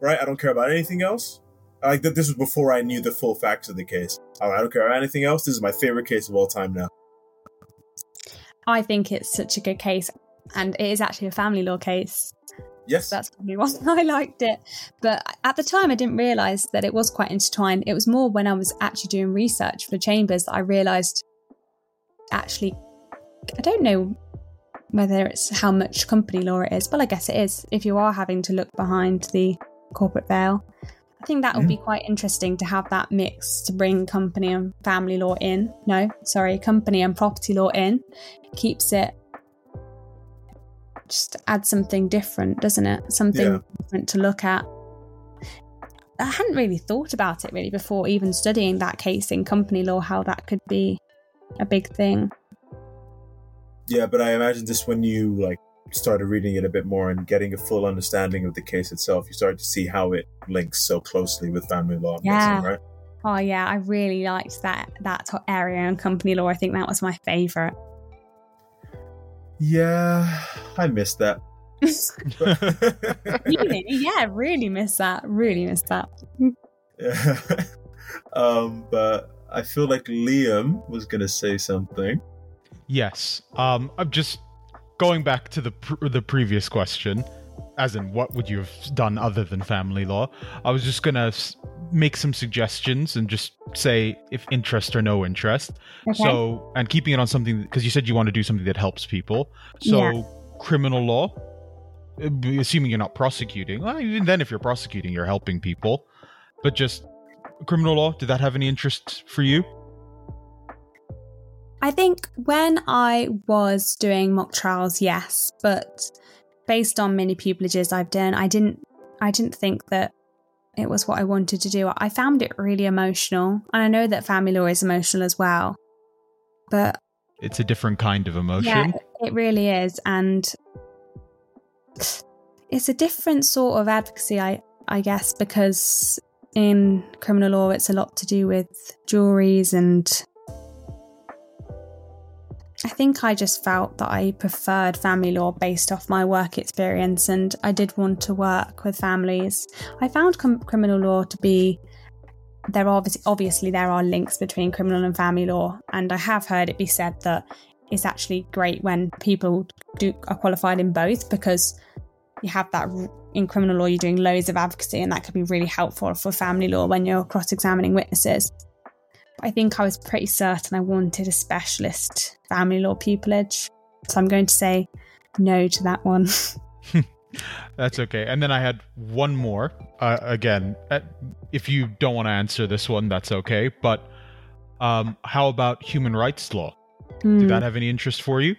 right? I don't care about anything else. Like that, this was before I knew the full facts of the case. I don't care about anything else. This is my favorite case of all time now. I think it's such a good case, and it is actually a family law case. Yes, that's probably why I liked it. But at the time, I didn't realise that it was quite intertwined. It was more when I was actually doing research for Chambers that I realised actually, I don't know whether it's how much company law it is. Well, I guess it is if you are having to look behind the corporate veil. I think that would be mm. quite interesting to have that mix to bring company and family law in. No, sorry, company and property law in. Keeps it just add something different, doesn't it? Something yeah. different to look at. I hadn't really thought about it really before even studying that case in company law, how that could be a big thing. Yeah, but I imagine just when you like started reading it a bit more and getting a full understanding of the case itself, you started to see how it links so closely with family law. Yeah. right? Oh yeah, I really liked that that area in company law. I think that was my favorite. Yeah, I missed that. really? Yeah, really missed that. Really missed that. yeah. um, but I feel like Liam was gonna say something. Yes. Um, I'm just going back to the pr- the previous question, as in what would you have done other than family law? I was just gonna s- make some suggestions and just say if interest or no interest. Okay. So, and keeping it on something because you said you want to do something that helps people. So, yeah. criminal law, uh, assuming you're not prosecuting. Well, even then, if you're prosecuting, you're helping people. But just criminal law, did that have any interest for you? I think when I was doing mock trials, yes, but based on many pupillages I've done, I didn't I didn't think that it was what I wanted to do. I found it really emotional, and I know that family law is emotional as well. But it's a different kind of emotion. Yeah, it really is, and it's a different sort of advocacy, I I guess, because in criminal law it's a lot to do with juries and I think I just felt that I preferred family law based off my work experience, and I did want to work with families. I found com- criminal law to be there are obviously, obviously there are links between criminal and family law, and I have heard it be said that it's actually great when people do are qualified in both because you have that in criminal law, you're doing loads of advocacy, and that could be really helpful for family law when you're cross examining witnesses. I think I was pretty certain I wanted a specialist family law pupillage. So I'm going to say no to that one. That's okay. And then I had one more. Uh, again, uh, if you don't want to answer this one, that's okay. But um, how about human rights law? Mm. Did that hmm. have any interest for you?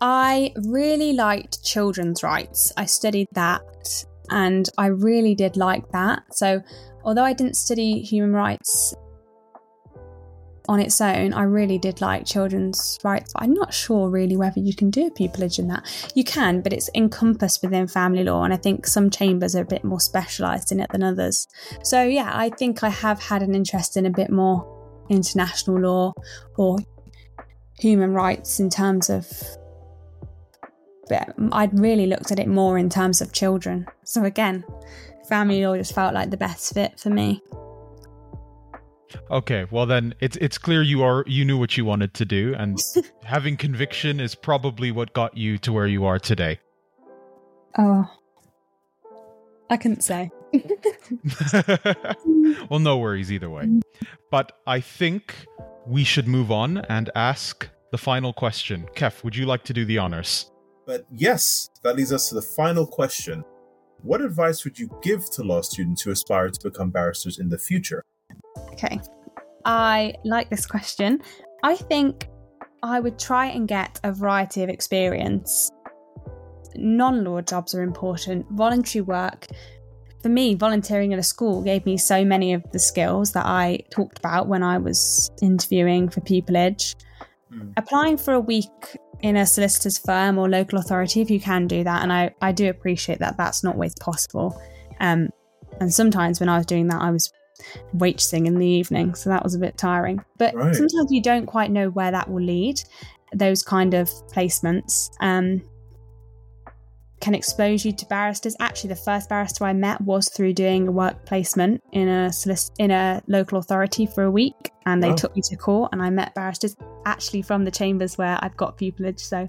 I really liked children's rights. I studied that and I really did like that. So, although I didn't study human rights on its own, I really did like children's rights. I'm not sure really whether you can do a pupillage in that. You can, but it's encompassed within family law, and I think some chambers are a bit more specialised in it than others. So yeah, I think I have had an interest in a bit more international law or human rights in terms of but I'd really looked at it more in terms of children. So again, family law just felt like the best fit for me. Okay, well then it's it's clear you are you knew what you wanted to do and having conviction is probably what got you to where you are today. Oh. I couldn't say. well, no worries either way. But I think we should move on and ask the final question. Kef, would you like to do the honors? But yes, that leads us to the final question. What advice would you give to law students who aspire to become barristers in the future? Okay. I like this question. I think I would try and get a variety of experience. Non law jobs are important, voluntary work. For me, volunteering at a school gave me so many of the skills that I talked about when I was interviewing for Pupillage. Mm. Applying for a week in a solicitor's firm or local authority, if you can do that, and I, I do appreciate that that's not always possible. Um, and sometimes when I was doing that, I was waitressing in the evening, so that was a bit tiring. But right. sometimes you don't quite know where that will lead. Those kind of placements um, can expose you to barristers. Actually, the first barrister I met was through doing a work placement in a in a local authority for a week, and they took me to court, and I met barristers actually from the chambers where I've got pupillage. So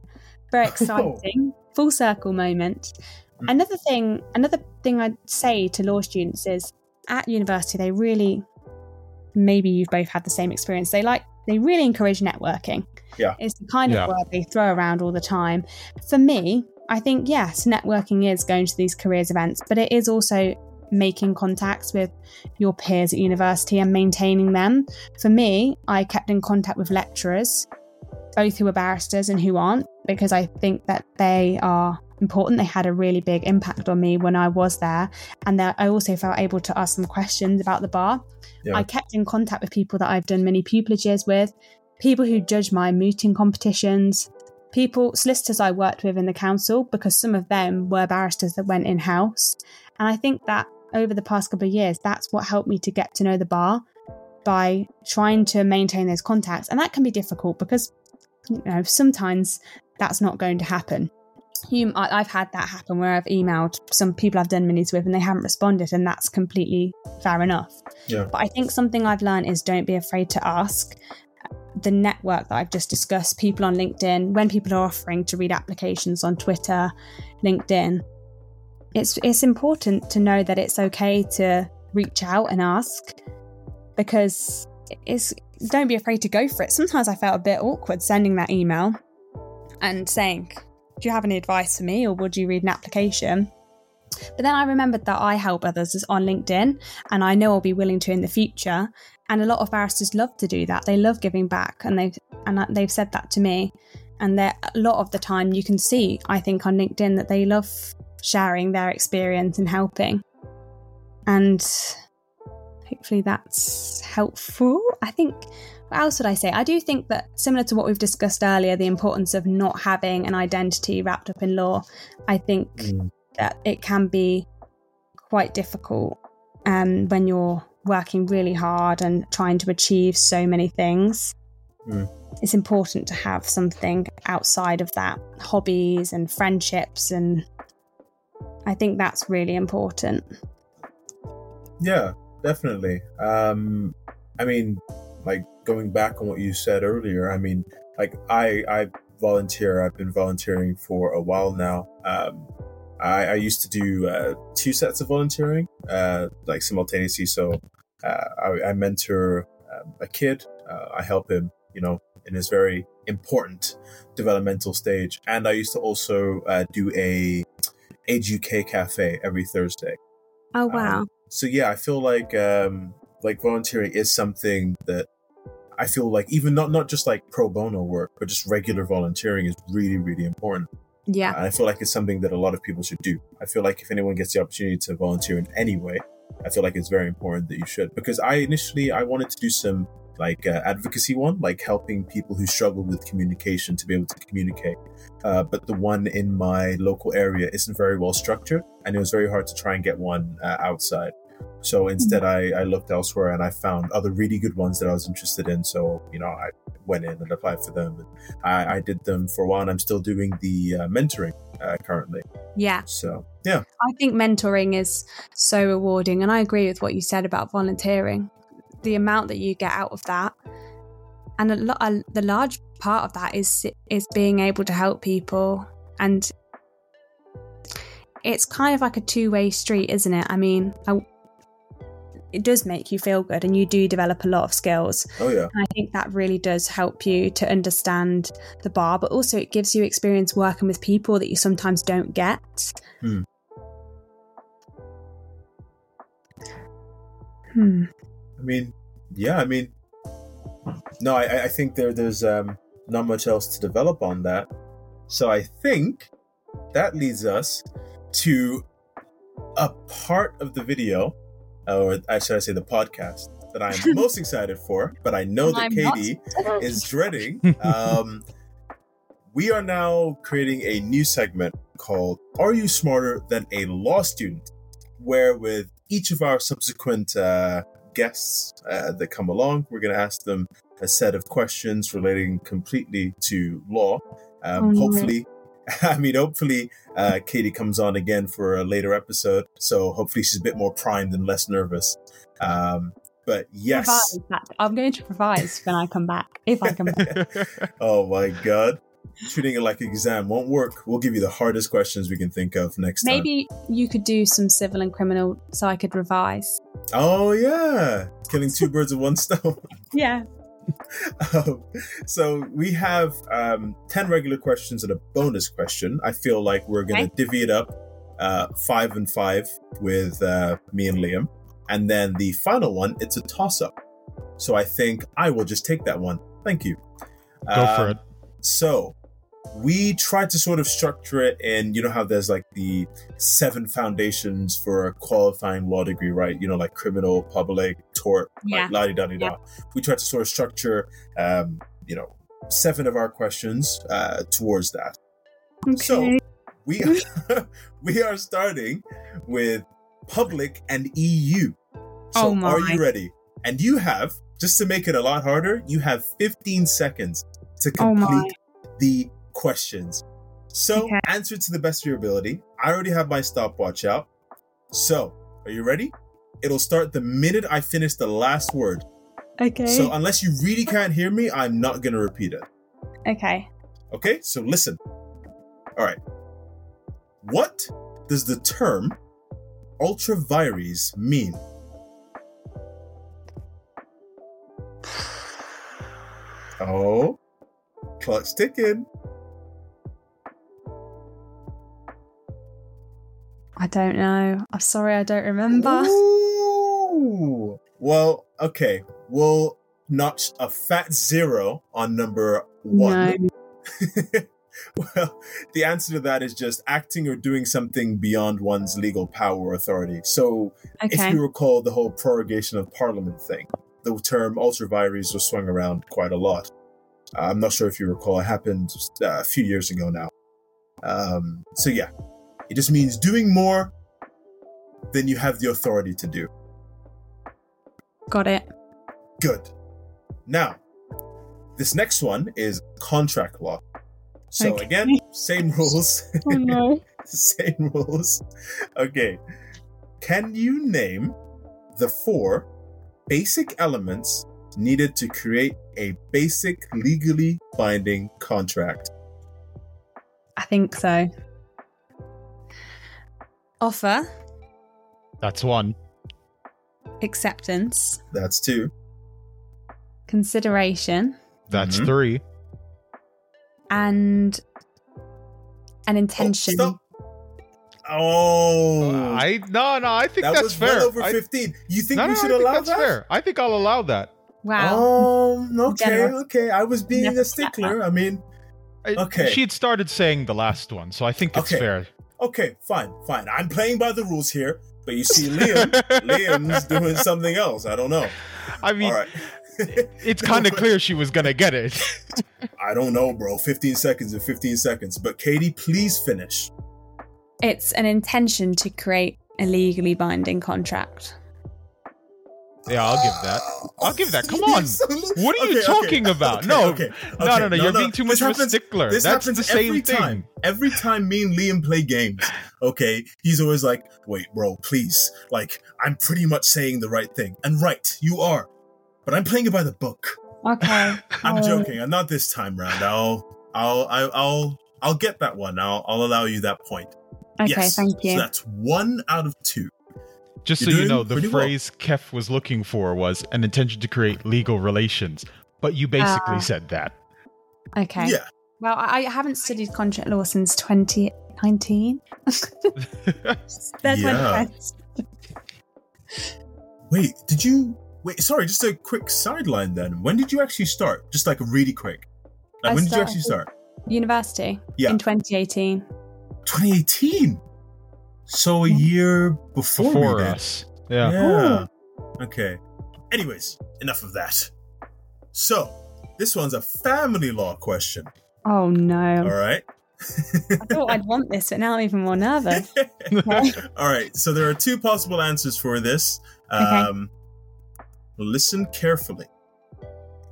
very exciting, full circle moment. Mm. Another thing, another thing I'd say to law students is at university, they really, maybe you've both had the same experience. They like, they really encourage networking. Yeah. It's the kind yeah. of word they throw around all the time. For me, I think, yes, networking is going to these careers events, but it is also making contacts with your peers at university and maintaining them. For me, I kept in contact with lecturers, both who are barristers and who aren't, because I think that they are important. They had a really big impact on me when I was there. And that I also felt able to ask some questions about the bar. Yeah. I kept in contact with people that I've done many pupillages with, people who judge my mooting competitions, people, solicitors I worked with in the council, because some of them were barristers that went in house. And I think that over the past couple of years, that's what helped me to get to know the bar by trying to maintain those contacts. And that can be difficult because, you know, sometimes that's not going to happen you, I've had that happen where I've emailed some people I've done minis with and they haven't responded, and that's completely fair enough. Yeah. But I think something I've learned is don't be afraid to ask. The network that I've just discussed, people on LinkedIn, when people are offering to read applications on Twitter, LinkedIn, it's it's important to know that it's okay to reach out and ask because it's don't be afraid to go for it. Sometimes I felt a bit awkward sending that email and saying, do you have any advice for me or would you read an application? But then I remembered that I help others on LinkedIn and I know I'll be willing to in the future. And a lot of barristers love to do that. They love giving back and they've and they've said that to me. And a lot of the time you can see, I think, on LinkedIn that they love sharing their experience and helping. And hopefully that's helpful. I think what else would I say? I do think that, similar to what we've discussed earlier, the importance of not having an identity wrapped up in law, I think mm. that it can be quite difficult um, when you're working really hard and trying to achieve so many things. Mm. It's important to have something outside of that hobbies and friendships, and I think that's really important. Yeah, definitely. Um, I mean, like going back on what you said earlier, I mean, like I I volunteer. I've been volunteering for a while now. Um, I, I used to do uh, two sets of volunteering, uh, like simultaneously. So uh, I, I, mentor um, a kid. Uh, I help him, you know, in his very important developmental stage. And I used to also uh, do a Age UK cafe every Thursday. Oh wow! Um, so yeah, I feel like um, like volunteering is something that I feel like even not not just like pro bono work, but just regular volunteering is really really important. Yeah, and I feel like it's something that a lot of people should do. I feel like if anyone gets the opportunity to volunteer in any way, I feel like it's very important that you should. Because I initially I wanted to do some like uh, advocacy one, like helping people who struggle with communication to be able to communicate. Uh, but the one in my local area isn't very well structured, and it was very hard to try and get one uh, outside. So instead, I, I looked elsewhere and I found other really good ones that I was interested in. So, you know, I went in and applied for them. And I, I did them for a while and I'm still doing the uh, mentoring uh, currently. Yeah. So, yeah. I think mentoring is so rewarding. And I agree with what you said about volunteering. The amount that you get out of that. And a lot, a, the large part of that is is being able to help people and it's kind of like a two-way street isn't it i mean I, it does make you feel good and you do develop a lot of skills. Oh yeah. And I think that really does help you to understand the bar, but also it gives you experience working with people that you sometimes don't get. Hmm. Hmm. I mean, yeah, I mean, no, I, I think there there's um, not much else to develop on that. So I think that leads us to a part of the video or I should I say the podcast that I'm most excited for, but I know that I'm Katie is dreading. Um, we are now creating a new segment called Are You Smarter Than a Law Student? Where with each of our subsequent uh, guests uh, that come along, we're going to ask them a set of questions relating completely to law. Um, mm-hmm. Hopefully, I mean, hopefully, uh, Katie comes on again for a later episode. So hopefully, she's a bit more primed and less nervous. Um, but yes, I'm going to revise when I come back. If I come back. oh my god, treating it like an exam won't work. We'll give you the hardest questions we can think of next Maybe time. Maybe you could do some civil and criminal, so I could revise. Oh yeah, killing two birds with one stone. Yeah. um, so we have um, 10 regular questions and a bonus question. I feel like we're going to okay. divvy it up uh, five and five with uh, me and Liam. And then the final one, it's a toss up. So I think I will just take that one. Thank you. Go for um, it. So we tried to sort of structure it and you know how there's like the seven foundations for a qualifying law degree right? You know like criminal public tort yeah. like la da da. We tried to sort of structure um you know seven of our questions uh towards that. Okay. so we we are starting with public and eu so oh are you ready? And you have just to make it a lot harder you have 15 seconds to oh complete oh the questions. So, okay. answer to the best of your ability. I already have my stopwatch out. So, are you ready? It'll start the minute I finish the last word. Okay. So, unless you really can't hear me, I'm not going to repeat it. Okay. Okay, so listen. All right. What does the term ultra vires mean? Oh, clock's ticking. I don't know. I'm sorry, I don't remember. Ooh. Well, okay. We'll notch a fat zero on number one. No. well, the answer to that is just acting or doing something beyond one's legal power or authority. So, okay. if you recall the whole prorogation of parliament thing, the term ultra vires was swung around quite a lot. I'm not sure if you recall, it happened uh, a few years ago now. Um, so, yeah, it just means doing more than you have the authority to do. Got it. Good. Now, this next one is contract law. So okay. again, same rules. Oh no. same rules. Okay. Can you name the four basic elements needed to create a basic legally binding contract? I think so. Offer, That's one. acceptance, That's two. consideration, That's Mhm. three. and an intention. Oh, stop. Oh, I no no. I think that that's was fair. well over I- fifteen. You think no, we no, should I think allow that's that? fair. I think I'll allow that. wow. Um, okay, Generous. okay. I was being Never a stickler. I mean, I- Okay. She had started saying the last one, so I think it's Okay. fair. Okay, fine, fine. I'm playing by the rules here, but you see, Liam, Liam's doing something else. I don't know. I mean, All right. it's kind of clear she was gonna get it. I don't know, bro. 15 seconds and 15 seconds. But Katie, please finish. It's an intention to create a legally binding contract. Yeah, I'll give that. I'll give that. Come on. What are you Okay, talking okay, about? okay, no, okay, no, okay. no, no. You're being too much This of a stickler. This That's happens the same every thing. time. Every time me and Liam play games, okay, he's always like, "Wait, bro, please. Like, I'm pretty much saying the right thing." And right, you are. But I'm playing it by the book. Okay. I'm Oh. joking. I'm not this time round. I'll, I'll, I'll, I'll, I'll get that one. I'll, I'll allow you that point. Okay, yes. thank you. So that's one out of two. Just You're so you know, the pretty well. phrase Kef was looking for was an intention to create legal relations. But you basically Ah. said that. okay. Yeah. Well, I I haven't studied contract law since 2019. That's my Yeah. defense. Wait, did you? Wait, sorry. Just a quick sideline. Then, when did you actually start? Just like really quick. Like, I when did you actually start? University Yeah. in 2018. 2018. So a year before, Before me then. us. Yeah. Yeah. Okay. Anyways, enough of that. So, this one's a family law question. Oh no. All right. I thought I'd want this, but now I'm even more nervous. Okay. All right. So there are two possible answers for this. Okay. Um, Listen carefully.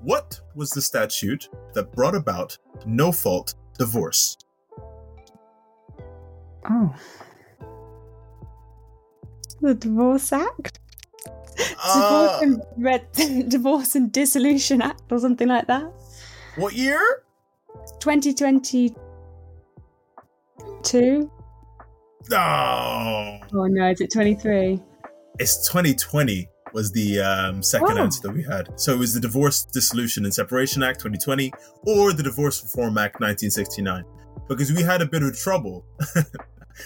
What was the statute that brought about no fault divorce? Oh. The Divorce Act? Uh, Divorce, and, Red- Divorce and Dissolution Act or something like that? what year? 2022? No. Oh no, is it 23? It's 2020 was the um, second Oh. answer that we had. So it was the Divorce Dissolution and Separation Act 2020 or the Divorce Reform Act 1969. Because we had a bit of trouble.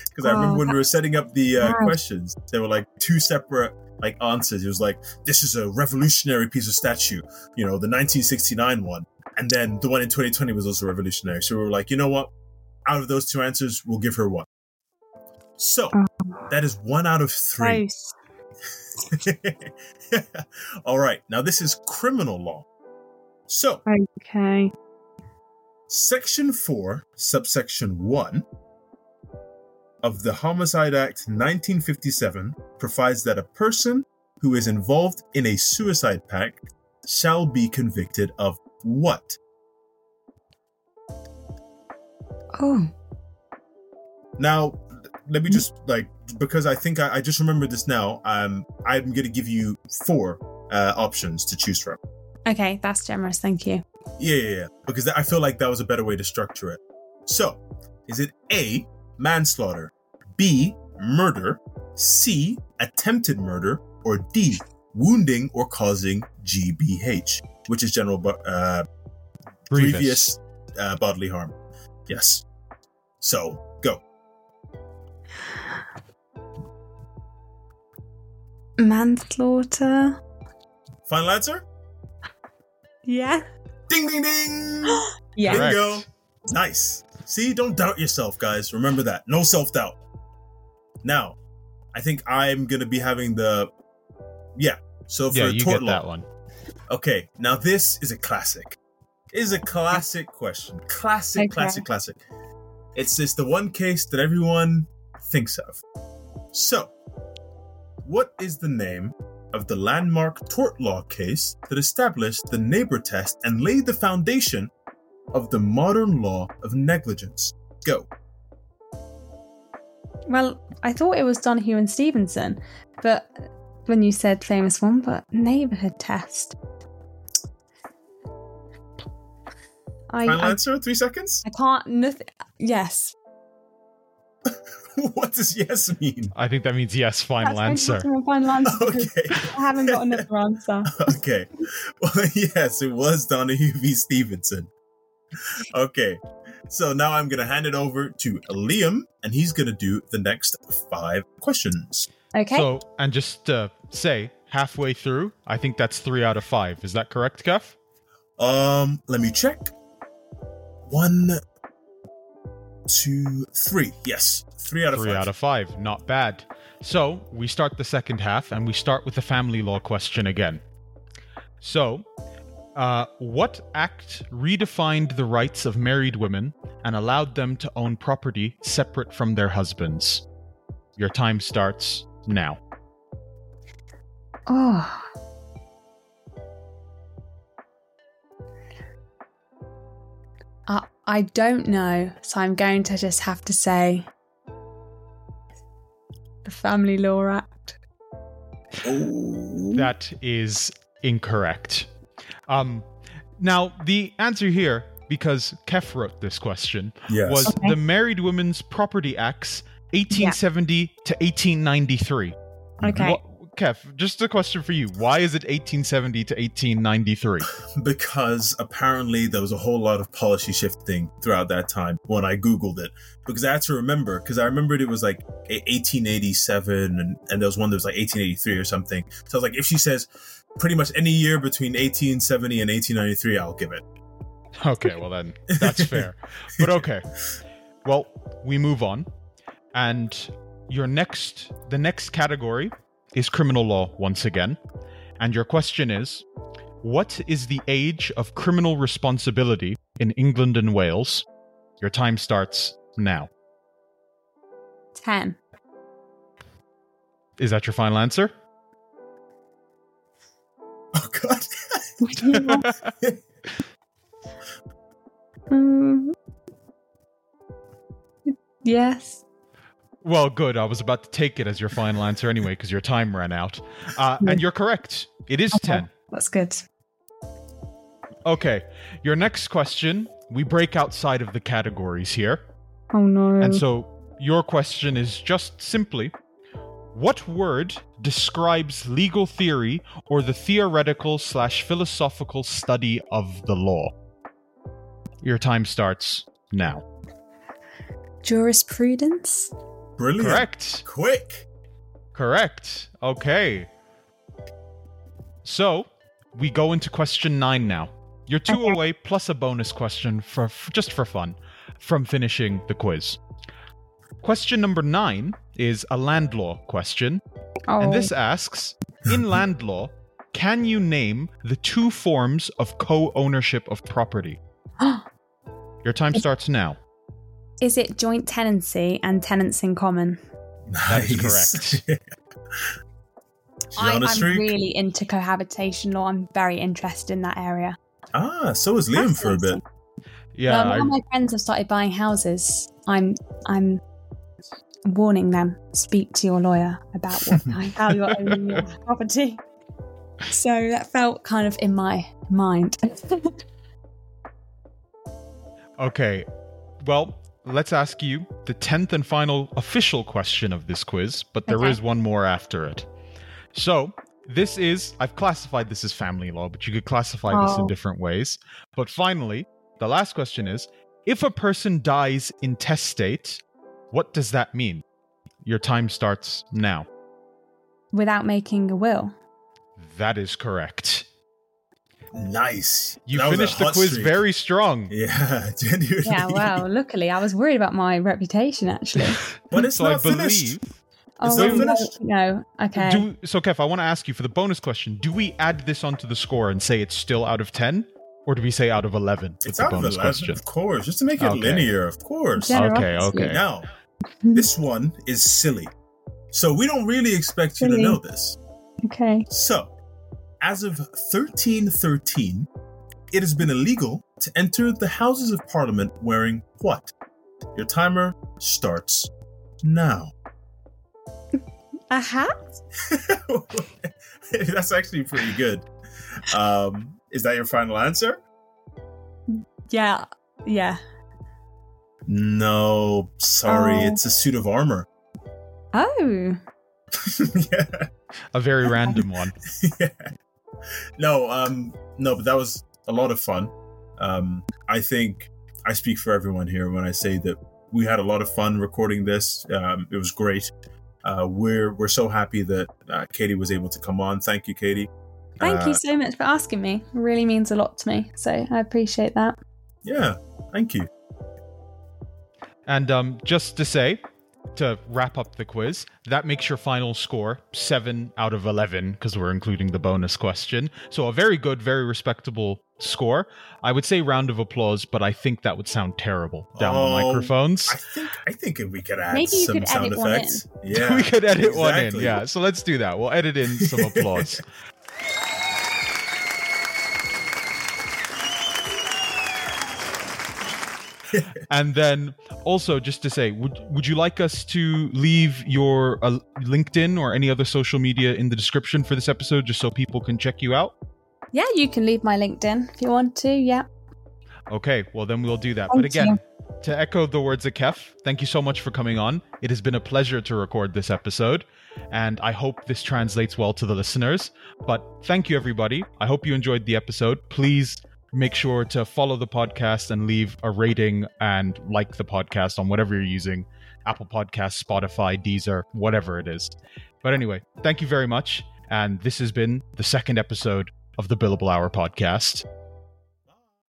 Because I remember Oh, when we were setting up the uh, questions, there were like two separate like answers. It was like, this is a revolutionary piece of statue, you know, the 1969 one. And then the one in 2020 was also revolutionary. So we were like, you know what? Out of those two answers, we'll give her one. So Oh. that is one out of three. Close. All right, now this is criminal law. So, Okay. Section 4, subsection 1 of the Homicide Act 1957 provides that a person who is involved in a suicide pact shall be convicted of what? Oh. Now, let me just like because I think I, I just remembered this now. Um, I'm going to give you four uh, options to choose from. Okay, that's generous. Thank you. Yeah, yeah, yeah. Because I feel like that was a better way to structure it. So, is it A, manslaughter, B, murder, C, attempted murder, or D, wounding or causing GBH, which is general bu- uh, Grievous. grievous uh, bodily harm? Yes. So, go. Manslaughter. Final answer? Yeah. Ding, ding, ding! Yeah. Correct. Bingo! Nice. See, don't doubt yourself, guys. Remember that. No self doubt. Now, I think I'm gonna be having the yeah. So for Yeah, you tort get law, that one. okay. Now this is a classic. It is a classic question. Classic, Okay. classic, classic. It's just the one case that everyone thinks of. So, what is the name of the landmark tort law case that established the neighbor test and laid the foundation of the modern law of negligence? Go. Well, I thought it was Donoghue and Stevenson, but when you said famous one, but neighborhood test. I, Final I, answer, three seconds. I can't. Nothing. Yes. what does yes mean? I think that means yes, final That's answer. final answer Okay. I haven't got another answer. okay. Well, yes, it was Donoghue v. Stevenson. Okay. So now I'm going to hand it over to Liam, and he's going to do the next five questions. Okay. So, and just to say, halfway through, I think that's three out of five. Is that correct, Kev? Um, let me check. One, two, three. Yes, three out of Three five. out of five. Not bad. So, we start the second half and we start with the family law question again. So, uh, what act redefined the rights of married women and allowed them to own property separate from their husbands? Your time starts now. oh. I, I don't know, so I'm going to just have to say the Family Law Act. Oh. That is incorrect. Um, now, the answer here, because Kef wrote this question, yes. was Okay. the Married Women's Property Acts 1870 to 1893. Okay. What, Kev, just a question for you. Why is it 1870 to 1893? because apparently there was a whole lot of policy shifting throughout that time when I Googled it. Because I had to remember, because I remembered it was like 1887 and, and there was one that was like 1883 or something. So I was like, if she says pretty much any year between 1870 and 1893, I'll give it. Okay, well then, that's fair. But okay. Well, we move on. And your next, the next category is criminal law once again. And your question is What is the age of criminal responsibility in England and Wales? Your time starts now. 10. Is that your final answer? Oh, God. Mm. yes. Well, good. I was about to take it as your final answer anyway because your time ran out. Uh, and you're correct. It is 10. That's good. Okay. Your next question, we break outside of the categories here. Oh no. And so your question is just simply what word describes legal theory or the theoretical slash philosophical study of the law? Your time starts now. Jurisprudence? Brilliant. Correct. Quick. Correct. Okay. So we go into question nine now. You're two away plus a bonus question for f- just for fun from finishing the quiz. Question number nine is a land law question, Oh. and this asks: In land law, can you name the two forms of co-ownership of property? Your time starts now. Is it joint tenancy and tenants in common? That is Nice. correct. She's on a I'm streak. really into cohabitation law. I'm very interested in that area. Ah, so is Liam for a bit. Yeah, Well, I- now my friends have started buying houses. I'm I'm warning them. Speak to your lawyer about what how you're owning your property. So that felt kind of in my mind. Okay. Well, let's ask you the 10th and final official question of this quiz, but there is Okay. one more after it. So, this is, I've classified this as family law, but you could classify this in Oh. different ways. But finally, the last question is if a person dies intestate, what does that mean? Your time starts now. Without making a will. That is correct. Nice. You That finished the quiz streak. very strong. Yeah, genuinely. Yeah, well, luckily I was worried about my reputation actually. But it's so I finished. believe It's oh, not finished. No, okay. Do so, Kev. I want to ask you for the bonus question. Do we add this onto the score and say it's still out of ten, or do we say out of eleven? with It's the out of 11, question. of course, just to make it Okay. linear, of course. Yeah. Okay, okay. Now, this one is silly. So we don't really expect you to know this. okay. So, as of 1313, it has been illegal to enter the Houses of Parliament wearing what? Your timer starts now. A hat? That's actually pretty good. Um, is that your final answer? Yeah. Yeah. No, sorry, Oh. it's a suit of armor. Oh, yeah. A very random one. yeah. No, um, no, but that was a lot of fun. Um, I think I speak for everyone here when I say that we had a lot of fun recording this. Um, it was great. Uh, we're we're so happy that uh, Katie was able to come on. Thank you, Katie. thank Uh, you so much for asking me. It really means a lot to me. So I appreciate that. Yeah, thank you. And um, just to say, to wrap up the quiz, that makes your final score 7 out of 11, because we're including the bonus question. So a very good, very respectable score. I would say round of applause, but I think that would sound terrible down the Oh, microphones. I think I think we could add Maybe you some could sound edit one in. effects. Yeah, we could edit one in, yeah. So let's do that. We'll edit in some applause. and then also just to say would would you like us to leave your uh, linkedin or any other social media in the description for this episode just so people can check you out? Yeah, you can leave my LinkedIn if you want to. Yeah. okay well then we'll do that. Thank but again to echo the words of kef thank you so much for coming on. It has been a pleasure to record this episode and i hope this translates well to the listeners. But thank you everybody. I hope you enjoyed the episode. Please make sure to follow the podcast and leave a rating and like the podcast on whatever you're using Apple Podcasts, Spotify, Deezer, whatever it is. But anyway, thank you very much. And this has been the second episode of the Billable Hour podcast.